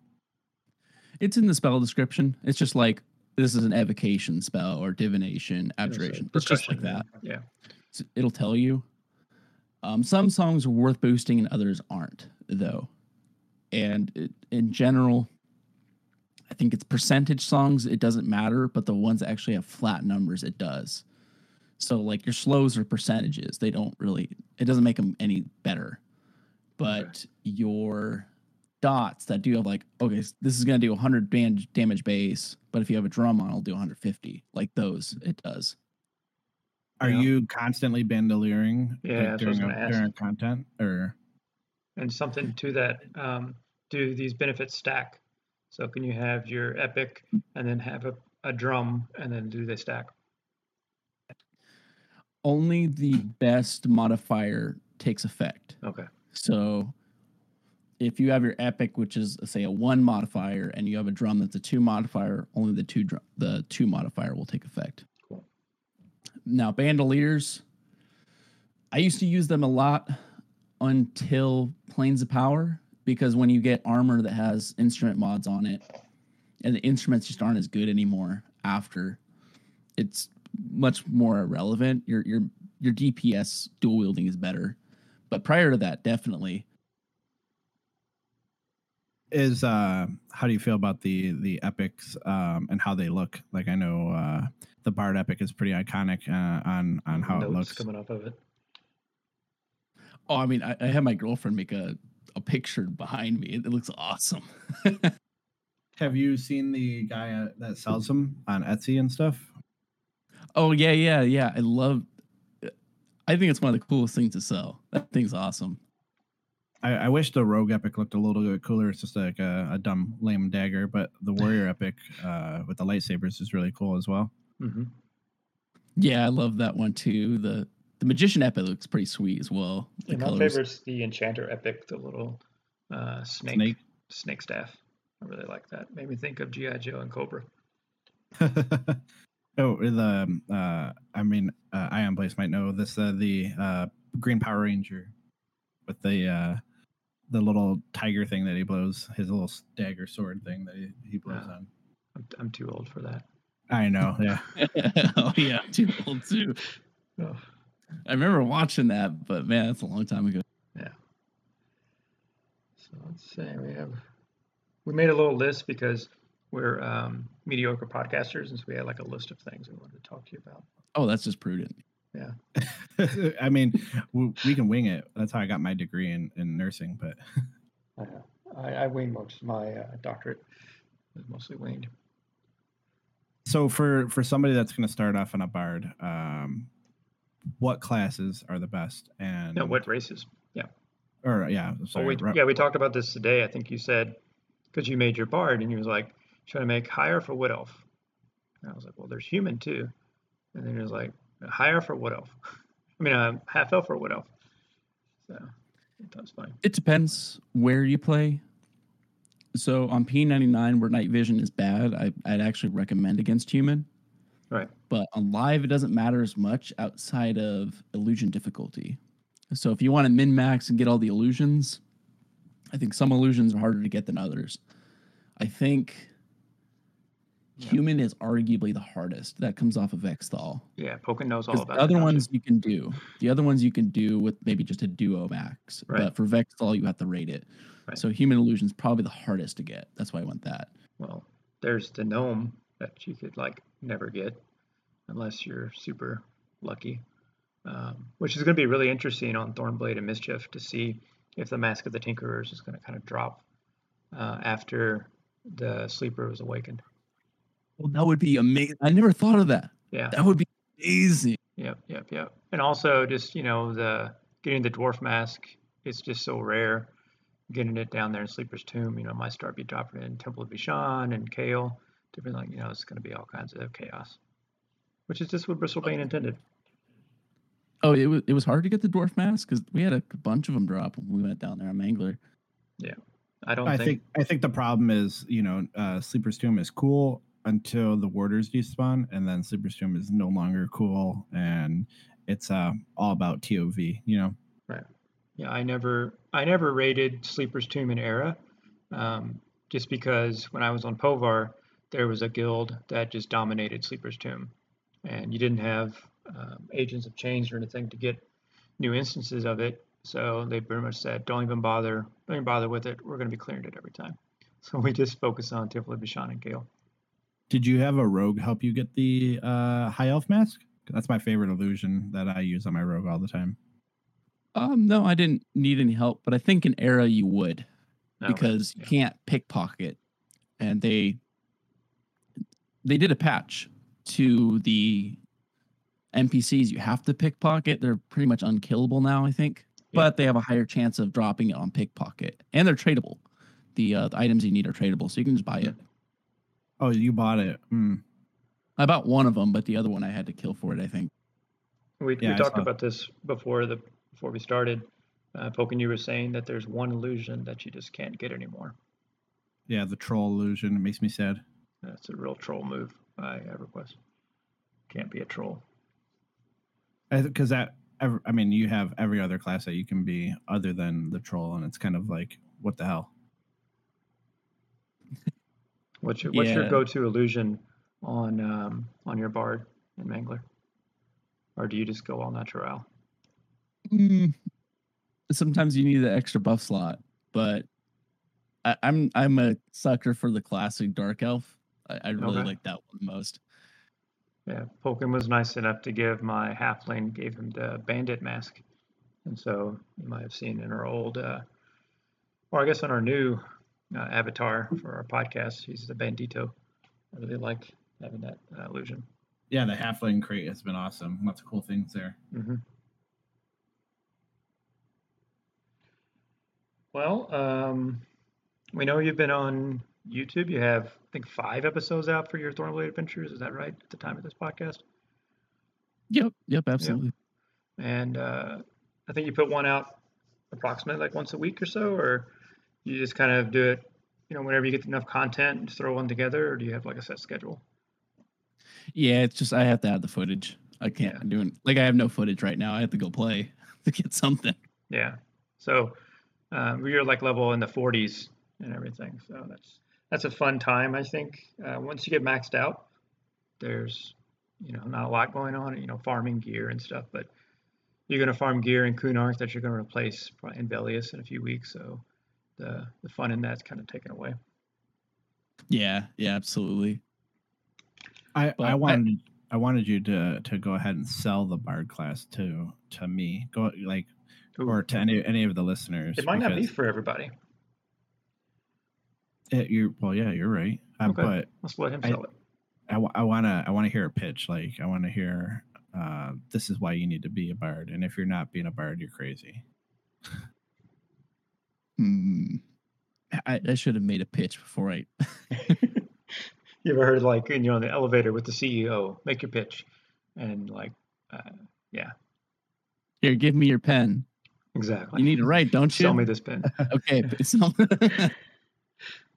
it's in the spell description. It's just like this is an evocation spell or divination Yeah, abjuration. It's just like that. Yeah. S- it'll tell you. Um, some songs are worth boosting and others aren't though. And it, in general i think it's percentage songs it doesn't matter but the ones that actually have flat numbers it does. So like your slows are percentages they don't really it doesn't make them any better. But your dots that do have like okay this is going to do 100 band damage base but if you have a drum on it'll do 150 like those it does. Are Yeah. you constantly bandoliering Yeah, that's what I was during, a, during content or? And something to that, um, do these benefits stack? So can you have your epic and then have a, a drum and then do they stack? only the best modifier takes effect. Okay. So if you have your epic, which is say a one modifier, and you have a drum that's a two modifier, only the two drum, the two modifier will take effect. Cool. Now bandoliers, I used to use them a lot until Planes of Power because when you get armor that has instrument mods on it, and the instruments just aren't as good anymore after, it's much more irrelevant. Your your your DPS dual wielding is better, but prior to that, definitely is uh how do you feel about the the epics um and how they look like i know uh the bard epic is pretty iconic uh, on on how it Notes looks coming off of it. Oh, I mean, I, I had my girlfriend make a, a picture behind me. It, it looks awesome. *laughs* have you seen the guy uh, that sells them on etsy and stuff oh yeah, yeah, yeah. I love. I think it's one of the coolest things to sell. That thing's awesome. I, I wish the rogue epic looked a little bit cooler it's just like a, a dumb lame dagger but the warrior *laughs* epic uh with the lightsabers is really cool as well hmm Yeah, I love that one too. The the magician epic looks pretty sweet as well. The Yeah, my colors. favorite's the enchanter epic, the little uh, snake, snake snake staff. I really like that. Made me think of GI Joe and Cobra. *laughs* oh the um, uh i mean uh, ion blaze might know this uh the uh green power ranger with the uh the little tiger thing that he blows his little dagger sword thing that he, he blows Yeah. on I'm, I'm too old for that. i know yeah *laughs* oh yeah, too old too. Oh, I remember watching that, but man, that's a long time ago. Yeah. So let's see. We have we made a little list because we're um, mediocre podcasters, and so we had like a list of things we wanted to talk to you about. Oh, that's just prudent. Yeah. *laughs* I mean w- we can wing it that's how i got my degree in, in nursing but *laughs* I. I, I winged most. My uh, doctorate was mostly winged. so for for somebody that's going to start off in a bard um what classes are the best and No, what races? Yeah. Or yeah sorry, we, ro- yeah, we talked about this today. I think you said because you made your bard, and you was like should I make higher for wood elf. And I was like, well, there's human too. And then he was like, higher for wood elf. *laughs* I mean, uh, half elf or wood elf. So that's fine. It depends where you play. So on P99, where night vision is bad, I, I'd actually recommend against human. Right. But on live, it doesn't matter as much outside of illusion difficulty. So if you want to min max and get all the illusions, I think some illusions are harder to get than others. I think Yeah. human is arguably the hardest. That comes off of Vexthal. Yeah, Pokken knows all about the other ones you can do. The other ones you can do with maybe just a duo max. Right. But for Vexthal, you have to rate it. Right. So human illusion is probably the hardest to get. That's why I want that. Well, there's the gnome that you could like never get unless you're super lucky. Um, which is going to be really interesting on Thornblade and Mischief to see if the Mask of the Tinkerers is going to kind of drop uh, after the Sleeper was awakened. Well, that would be amazing. I never thought of that. Yeah. That would be amazing. Yep, yep, yep. And also just, you know, the getting the dwarf mask, it's just so rare. Getting it down there in Sleeper's Tomb, you know, might start be dropping in Temple of Veeshan and Kael, different like, you know, it's gonna be all kinds of chaos. Which is just what Bristlebane intended. Oh, it was it was hard to get the dwarf mask because we had a bunch of them drop when we went down there on Mangler. Yeah, I don't I think, think I think the problem is, you know, uh, Sleeper's Tomb is cool until the warders despawn, and then Sleeper's Tomb is no longer cool, and it's uh, all about TOV. You know, Right. yeah, I never I never rated Sleeper's Tomb in Era. Um, just because when I was on Povar, there was a guild that just dominated Sleeper's Tomb. And you didn't have um, agents of change or anything to get new instances of it. So they pretty much said, don't even bother, don't even bother with it. We're going to be clearing it every time. *laughs* So we just focus on Temple of Veeshan and Kael. did you have a rogue help you get the uh, high elf mask? That's my favorite illusion that I use on my rogue all the time. Um, no, I didn't need any help, but I think in Era you would Okay, because you can't pickpocket, and they they did a patch to the NPCs you have to pickpocket. They're pretty much unkillable now, I think, Yeah. but they have a higher chance of dropping it on pickpocket, and they're tradable. The uh, the items you need are tradable, so you can just buy it. Oh, you bought it. Mm. I bought one of them, but the other one I had to kill for it. I think. We, Yeah, we I talked saw- about this before the before we started. Uh, Pokin, you were saying that there's one illusion that you just can't get anymore. Yeah, the troll illusion. It makes me sad. That's a real troll move by EverQuest. Can't be a troll. Because that, ev- I mean, you have every other class that you can be other than the troll, and it's kind of like, what the hell? *laughs* What's your what's your go-to illusion on um, on your bard and Mangler, or do you just go all natural? Mm, sometimes you need the extra buff slot, but I, I'm I'm a sucker for the classic dark elf. I, I really Okay. like that one the most. Yeah, Polkin was nice enough to give my halfling gave him the bandit mask, and so you might have seen in our old, uh, or I guess on our new uh, avatar for our podcast, he's the bandito. I really like having that uh, illusion. Yeah, the halfling crate has been awesome. Lots of cool things there. hmm Well, um, we know you've been on YouTube. You have, I think, five episodes out for your Thornblade Adventures. Is that right at the time of this podcast? Yep, yep, absolutely. And uh, I think you put one out approximately like once a week or so, or you just kind of do it, you know, whenever you get enough content just throw one together, or do you have like a set schedule? Yeah, it's just I have to have the footage. I can't Yeah. do it. Like I have no footage right now. I have to go play *laughs* to get something. Yeah. So um, you're like level in the 40s and everything. So that's that's a fun time, I think. Uh, once you get maxed out, there's you know not a lot going on. You know, farming gear and stuff, but you're gonna farm gear in Kunark that you're gonna replace in Velious in a few weeks. So the the fun in that's kind of taken away. Yeah, yeah, absolutely. I, But I I- wanted I wanted you to to go ahead and sell the bard class to to me. Go like Ooh, or to any any of the listeners. it might not be for everybody. It- you're well, yeah, you're right. Uh, Okay. But Let's let him I- sell it. I, wa- I wanna I wanna hear a pitch. Like I wanna hear uh, this is why you need to be a bard, and if you're not being a bard, you're crazy. Hmm. I, I should have made a pitch before I. *laughs* you ever heard like you know in the elevator with the CEO, make your pitch, and like uh, yeah. Here, give me your pen. Exactly. You need to write, don't you? Sell me this pen. *laughs* Okay, but some- *laughs*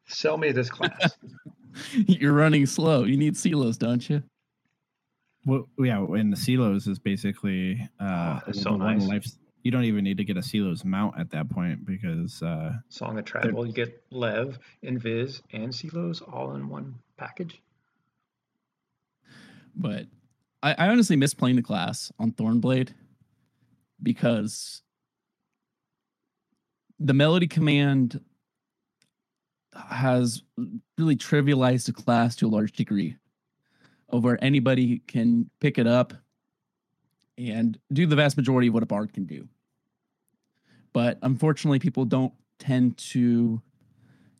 Sell me this class. *laughs* you're running slow. You need Selo's, don't you? Well, yeah, and the Selo's is basically uh, Oh, so nice. life. You don't even need to get a Selo's mount at that point because uh, Song of Travel. You get Lev, Invis, and Selo's all in one package. But I, I honestly miss playing the class on Thornblade because the melody command has really trivialized the class to a large degree over anybody can pick it up and do the vast majority of what a bard can do but unfortunately people don't tend to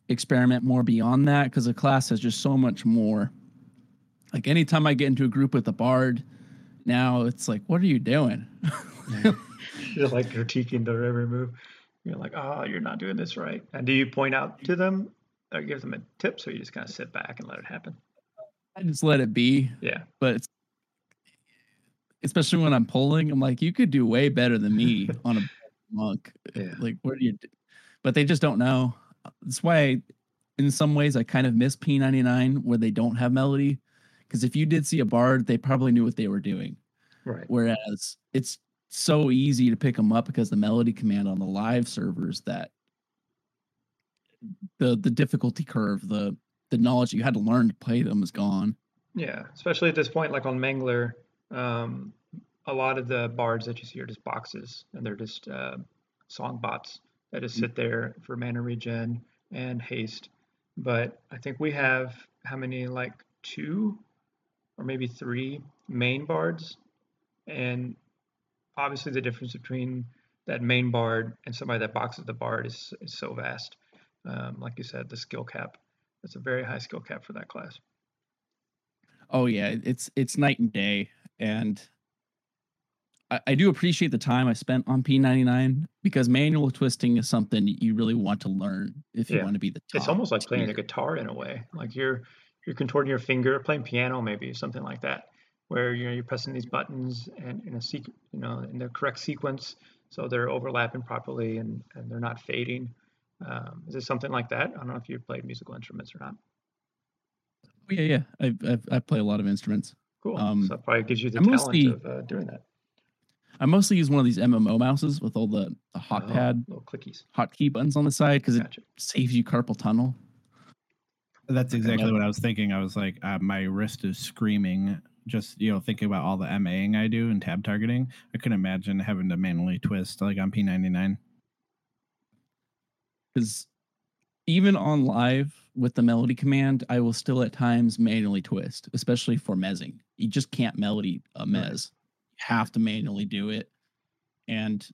experiment more beyond that because the class has just so much more like anytime i get into a group with a bard now it's like what are you doing *laughs* You're like critiquing their every move. You're like, oh, you're not doing this right. And do you point out to them or give them a tips or you just kind of sit back and let it happen? i just let it be Yeah. but it's, especially when I'm polling, I'm like, you could do way better than me *laughs* on a monk. Yeah. Like, where do you? d- But they just don't know. That's why, I, in some ways, I kind of miss P99 where they don't have melody. Because if you did see a bard, they probably knew what they were doing. Right. Whereas it's so easy to pick them up because the melody command on the live servers that the the difficulty curve, the the knowledge you had to learn to play them is gone. Yeah. Especially at this point, like on Mangler, um, a lot of the bards that you see are just boxes and they're just uh, song bots that just sit there for mana regen and haste. But I think we have how many, like two or maybe three main bards. And obviously, the difference between that main bard and somebody that boxes the bard is, is so vast. Um, like you said, the skill cap. It's a very high skill cap for that class. Oh yeah, it's it's night and day, and I, I do appreciate the time I spent on P99 because manual twisting is something you really want to learn if you Yeah. want to be the top. it's almost like playing a tier. guitar in a way like you're you're contorting your finger playing piano maybe something like that where you know you're pressing these buttons and in a sequ- you know in the correct sequence so they're overlapping properly and and they're not fading um, is it something like that i don't know if you've played musical instruments or not Oh, yeah, yeah. I I've, I play a lot of instruments. cool Um, so it probably gives you the I talent mostly- of uh, doing that I mostly use one of these MMO mouses with all the, the hot Oh, pad little clickies hotkey buttons on the side because it saves you carpal tunnel. that's exactly what I was thinking. I was like, uh, my wrist is screaming. Just you know, thinking about all the MAing I do and tab targeting, I couldn't imagine having to manually twist like on P99. Because even on live with the melody command, I will still at times manually twist, especially for mezzing. You just can't melody a Right. mez. You have to manually do it. And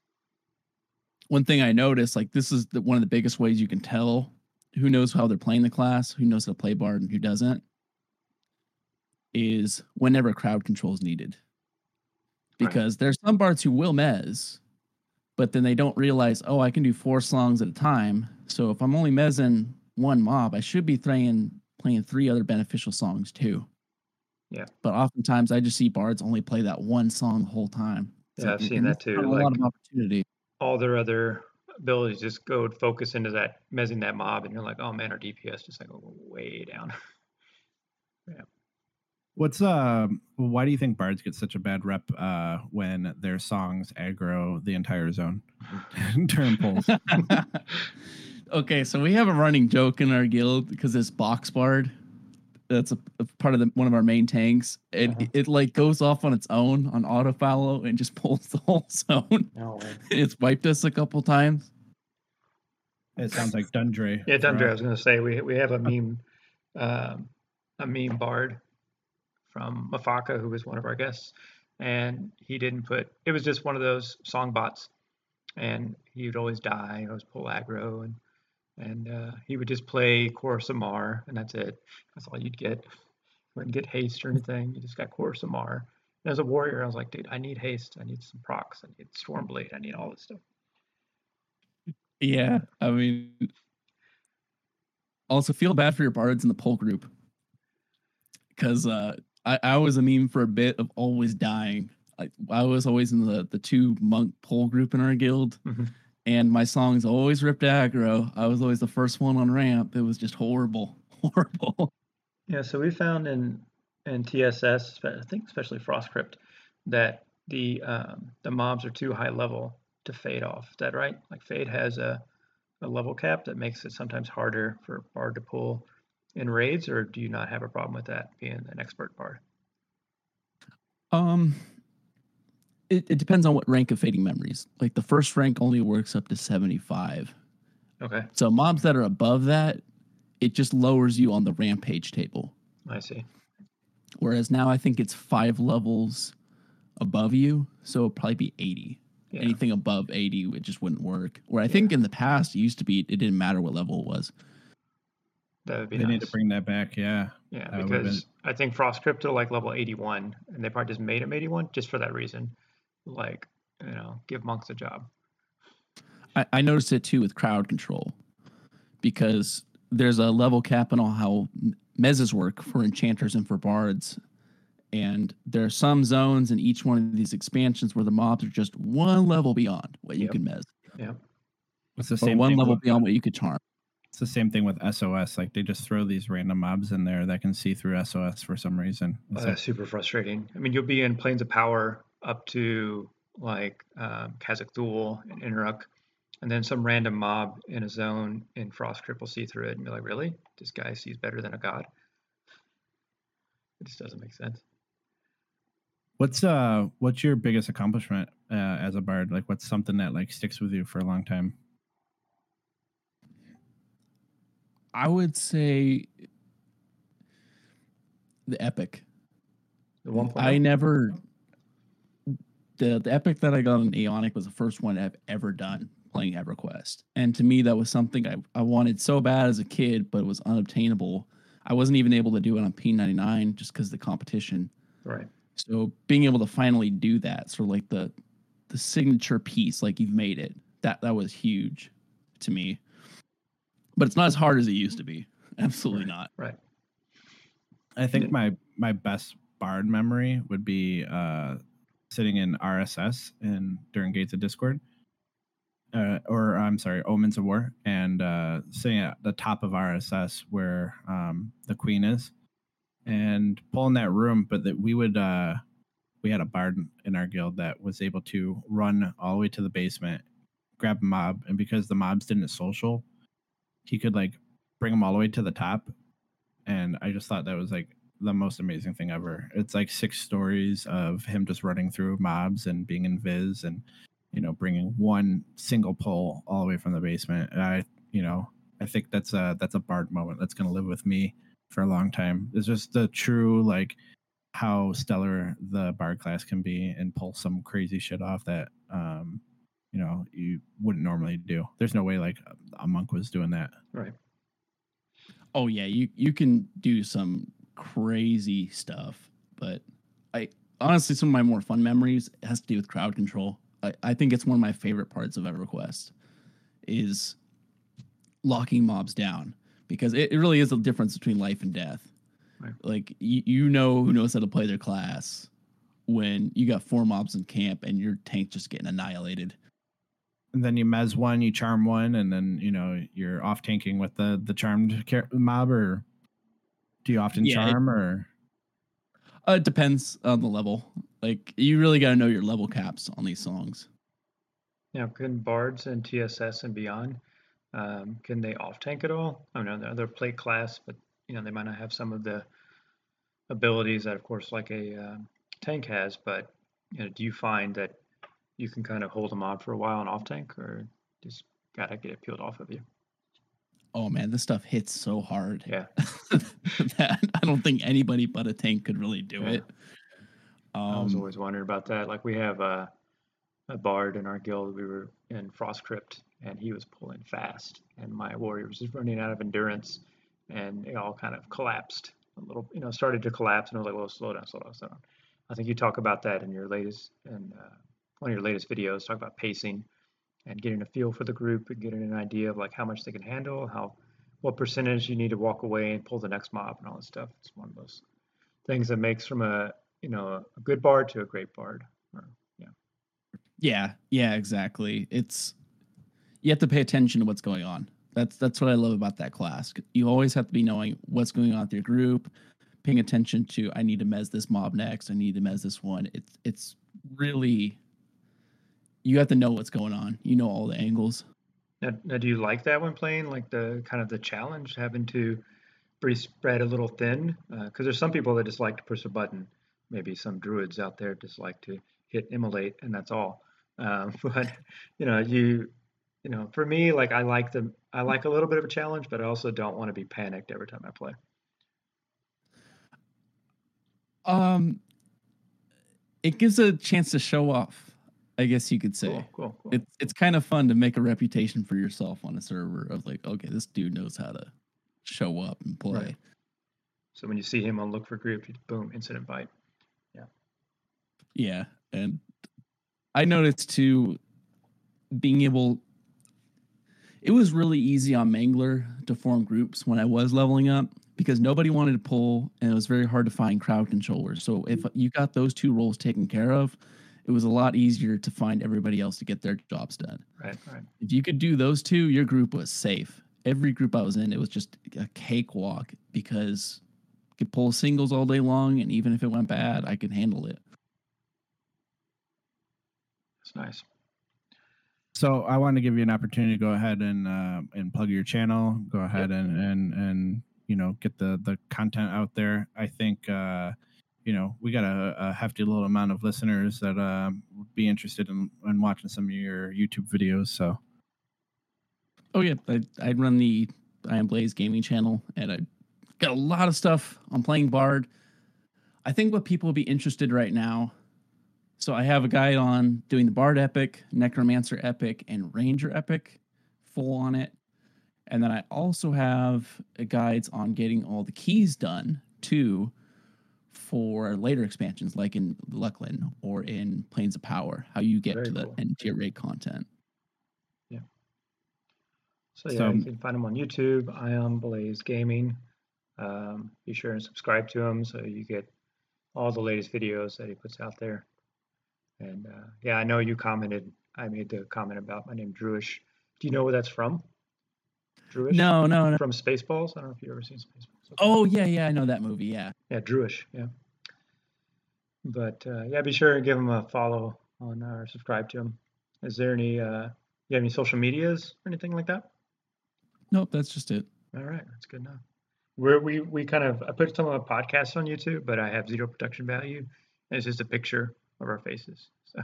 one thing I noticed, like this is the, one of the biggest ways you can tell who knows how they're playing the class, who knows how to play bard and who doesn't, is whenever crowd control is needed. Right. Because there's some bards who will mez, but then they don't realize, oh, I can do four songs at a time. So if I'm only mezzing one mob, I should be playing playing three other beneficial songs too. Yeah. But oftentimes I just see bards only play that one song the whole time. Yeah, I've seen that too, not A lot of opportunity. all their other abilities just go focus into that mezzing that mob and you're like oh man our dps just like way down *laughs* What's uh? Why do you think bards get such a bad rep uh, when their songs aggro the entire zone? *laughs* Turn pulls. *laughs* okay, so we have a running joke in our guild because this box bard, that's a, a part of the, one of our main tanks. It, Uh-huh. it like goes off on its own on auto follow and just *laughs* pulls the whole zone. no it's wiped us a couple times. It sounds like Dundre. yeah for Dundre, i was going to say we, we have a meme um, a meme bard from mafaka who was one of our guests and he didn't put it was just one of those song bots and he would always die always pull aggro and and uh, he would just play Chorus of Marr, and that's it. That's all you'd get. You wouldn't get haste or anything. You just got Chorus of Marr. And as a warrior, I was like, dude, I need haste. I need some procs. I need Stormblade. I need all this stuff. Yeah, I mean, also feel bad for your bards in the poll group because uh, I, I was a meme for a bit of always dying I, I was always in the the two monk pole group in our guild, Mhm. and my songs always ripped aggro. I was always the first one on ramp. It was just horrible, *laughs* horrible. Yeah, so we found in in TSS, I think especially Frostcrypt, that the um, the mobs are too high level to fade off. Is that right? Like fade has a a level cap that makes it sometimes harder for bard to pull in raids, or do you not have a problem with that being an expert bard? Um, it, it depends on what rank of fading memories. Like the first rank only works up to seventy five. Okay, So mobs that are above that, it just lowers you on the rampage table. I see. Whereas now I think it's five levels above you, so it'll probably be 80. Yeah, Anything above 80, it just wouldn't work. Where I think in the past it used to be it didn't matter what level it was. That would be They nice. need to bring that back. Yeah. Yeah, uh, That would've been- because I think Frostcrypt are like level 81, and they probably just made him 81 just for that reason. Like, you know, give monks a job. I, I noticed it too with crowd control because there's a level cap on all how mezzes work for enchanters and for bards. And there are some zones in each one of these expansions where the mobs are just one level beyond what you Yep. can mez, It's the or same one level with, beyond what you could charm. It's the same thing with SOS. Like they just throw these random mobs in there that can see through SOS for some reason. Oh, that's super frustrating. I mean, you'll be in Planes of Power up to like um, Kazakh Thul and Inruk, and then some random mob in a zone in Frostcrypt will see through it and be like, really? This guy sees better than a god? It just doesn't make sense. What's uh what's your biggest accomplishment uh, as a bard? Like what's something that like sticks with you for a long time? I would say the epic. The oh? 1.0. I never the the epic that I got on Aeonic was the first one I've ever done playing EverQuest. And to me that was something I, I wanted so bad as a kid, but it was unobtainable. I wasn't even able to do it on P99 just because the competition. Right. So being able to finally do that, sort of like the the signature piece, like you've made it, that that was huge to me. But it's not as hard as it used to be. *laughs* Absolutely not. Right. I think Yeah. my my best bard memory would be uh sitting in RSS and during Gates of Discord. Uh, or I'm sorry, Omens of War, and uh, sitting at the top of RSS where um, the Queen is, and pulling that room. But that we would, uh, we had a bard in our guild that was able to run all the way to the basement, grab a mob, and because the mobs didn't social, he could like bring them all the way to the top and I just thought that was like the most amazing thing ever. It's like six stories of him just running through mobs and being in Viz and you know bringing one single pull all the way from the basement. And I you know I think that's a that's a Bard moment that's gonna live with me for a long time. It's just the true like how stellar the Bard class can be and pull some crazy shit off that um you know you wouldn't normally do. There's no way like a monk was doing that. Right. Oh yeah, you you can do some crazy stuff, but I honestly some of my more fun memories has to do with crowd control. I, I think it's one of my favorite parts of EverQuest is locking mobs down because it, it really is a difference between life and death. Right. Like you, you know who knows how to play their class when you got four mobs in camp and your tank just getting annihilated. And then you mez one, you charm one, and then you know you're off tanking with the the charmed char- mob, or do you often Yeah, it- charm or? Uh, it depends on the level. Like you really got to know your level caps on these songs. Now, can bards and TSS and beyond, um, can they off tank at all? I know they're, they're plate class, but you know they might not have some of the abilities that, of course, like a um, tank has. But you know, do you find that you can kind of hold them on for a while and off tank, or just gotta get it peeled off of you? Oh man, this stuff hits so hard. Yeah. *laughs* that I don't think anybody but a tank could really do Yeah. it. I was Um, always wondering about that. Like we have a, a bard in our guild. We were in Frost Crypt, and he was pulling fast, and my warrior was just running out of endurance, and it all kind of collapsed a little. You know, started to collapse, and I was like, "Well, slow down, slow down, slow down." I think you talk about that in your latest and uh, one of your latest videos. Talk about pacing and getting a feel for the group and getting an idea of like how much they can handle, how what percentage you need to walk away and pull the next mob and all that stuff. It's one of those things that makes from a you know a good bard to a great bard. Or, yeah. Yeah, yeah, exactly. It's you have to pay attention to what's going on. That's that's what I love about that class. You always have to be knowing what's going on with your group, paying attention to I need to mez this mob next, I need to mez this one. It's it's really you have to know what's going on. You know all the angles. Now, now, do you like that when playing, like the kind of the challenge, having to be spread a little thin? Because uh, there's some people that just like to push a button. Maybe some druids out there just like to hit immolate and that's all. Um, *laughs* but you know, you you know, for me, like I like the I like a little bit of a challenge, but I also don't want to be panicked every time I play. Um, it gives a chance to show off. I guess you could say. Cool, cool, cool. It's it's kind of fun to make a reputation for yourself on a server of like, okay, this dude knows how to show up and play. Right. So when you see him on look for group, boom, incident bite. Yeah. Yeah, and I noticed too, being able. It was really easy on Mangler to form groups when I was leveling up because nobody wanted to pull, and it was very hard to find crowd controllers. So if you got those two roles taken care of, it was a lot easier to find everybody else to get their jobs done. Right, right. If you could do those two, your group was safe. Every group I was in, it was just a cakewalk because I could pull singles all day long, and even if it went bad, I could handle it. That's nice. So I want to give you an opportunity to go ahead and uh, and plug your channel. Go ahead yep. and and and you know get the the content out there. I think. Uh, you know, we got a, a hefty little amount of listeners that uh, would be interested in, in watching some of your YouTube videos. So, oh yeah, I I run the I am Blaze gaming channel, and I got a lot of stuff on playing Bard. I think what people will be interested right now. So I have a guide on doing the Bard Epic, Necromancer Epic, and Ranger Epic, full on it. And then I also have guides on getting all the keys done too for later expansions, like in Luclin or in Planes of Power, how you get Very to cool. the end tier raid content. Yeah. So yeah, so, you can find them on YouTube. I am Blaze Gaming. Um, be sure and subscribe to him so you get all the latest videos that he puts out there. And uh, yeah, I know you commented. I made the comment about my name Druish. Do you know where that's from? Druish? No, no, no. From Spaceballs. I don't know if you've ever seen Spaceballs. Oh yeah, yeah, I know that movie. Yeah. Yeah, Druish. Yeah. But uh, yeah, be sure and give him a follow on or subscribe to him. Is there any uh, you have any social medias or anything like that? Nope, that's just it. All right, that's good enough. We're, we we kind of I put some of my podcasts on YouTube, but I have zero production value. it's just a picture of our faces. So,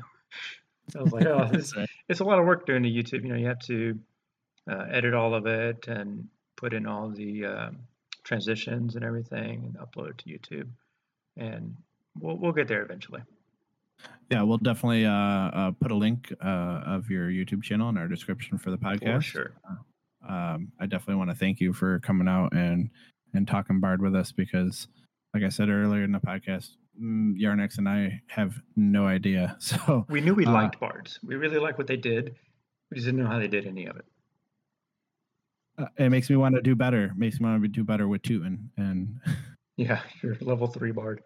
so *laughs* I was like, oh, it's, it's a lot of work doing the YouTube. You know, you have to uh, edit all of it and put in all the um, transitions and everything and upload it to YouTube. And we'll we'll get there eventually. Yeah, we'll definitely uh, uh, put a link uh, of your YouTube channel in our description for the podcast. For sure. Uh, um, I definitely want to thank you for coming out and and talking Bard with us because, like I said earlier in the podcast, mm, Yarnex and I have no idea. *laughs* So we knew we uh, liked Bards. We really liked what they did. We just didn't know how they did any of it. Uh, it makes me want to do better. Makes me want to do better with Tootin and. and. *laughs* yeah, you're level three Bard.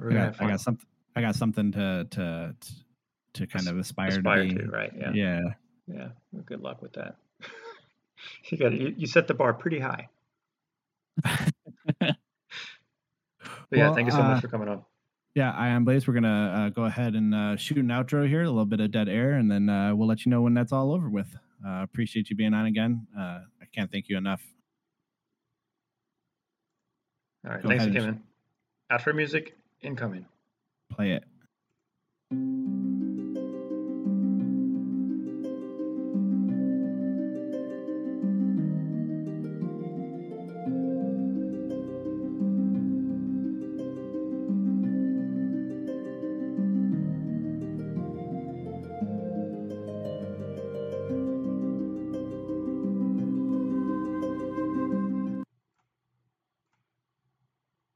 I got, I got something. I got something to to to kind of aspire, aspire to, be. To, right? Yeah. Yeah. Yeah. Well, good luck with that. *laughs* you got you, you set the bar pretty high. *laughs* Yeah, thank you so much uh, for coming on. Yeah, I am Blaze. We're gonna uh, go ahead and uh, shoot an outro here, a little bit of dead air, and then uh, we'll let you know when that's all over with. Uh, appreciate you being on again. Uh, I can't thank you enough. All right, go thanks for coming. Outro music incoming. Play it.